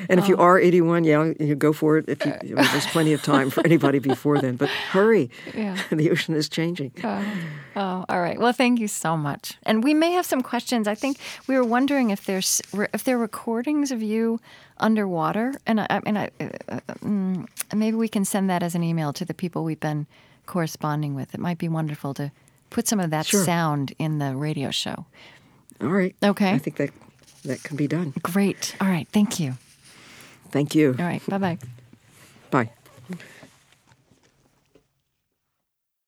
and if you Oh. are 81, yeah, you go for it. If you, uh, there's plenty of time for anybody before then. But hurry. Yeah. the ocean is changing. Uh, Oh, all right. Well, thank you so much. And we may have some questions. I think we were wondering if there's if there are recordings of you underwater, and I, I mean, I, uh, mm, maybe we can send that as an email to the people we've been corresponding with. It might be wonderful to put some of that Sure. sound in the radio show. All right. Okay. I think that that can be done. Great. All right. Thank you. Thank you. All right. Bye bye. Bye.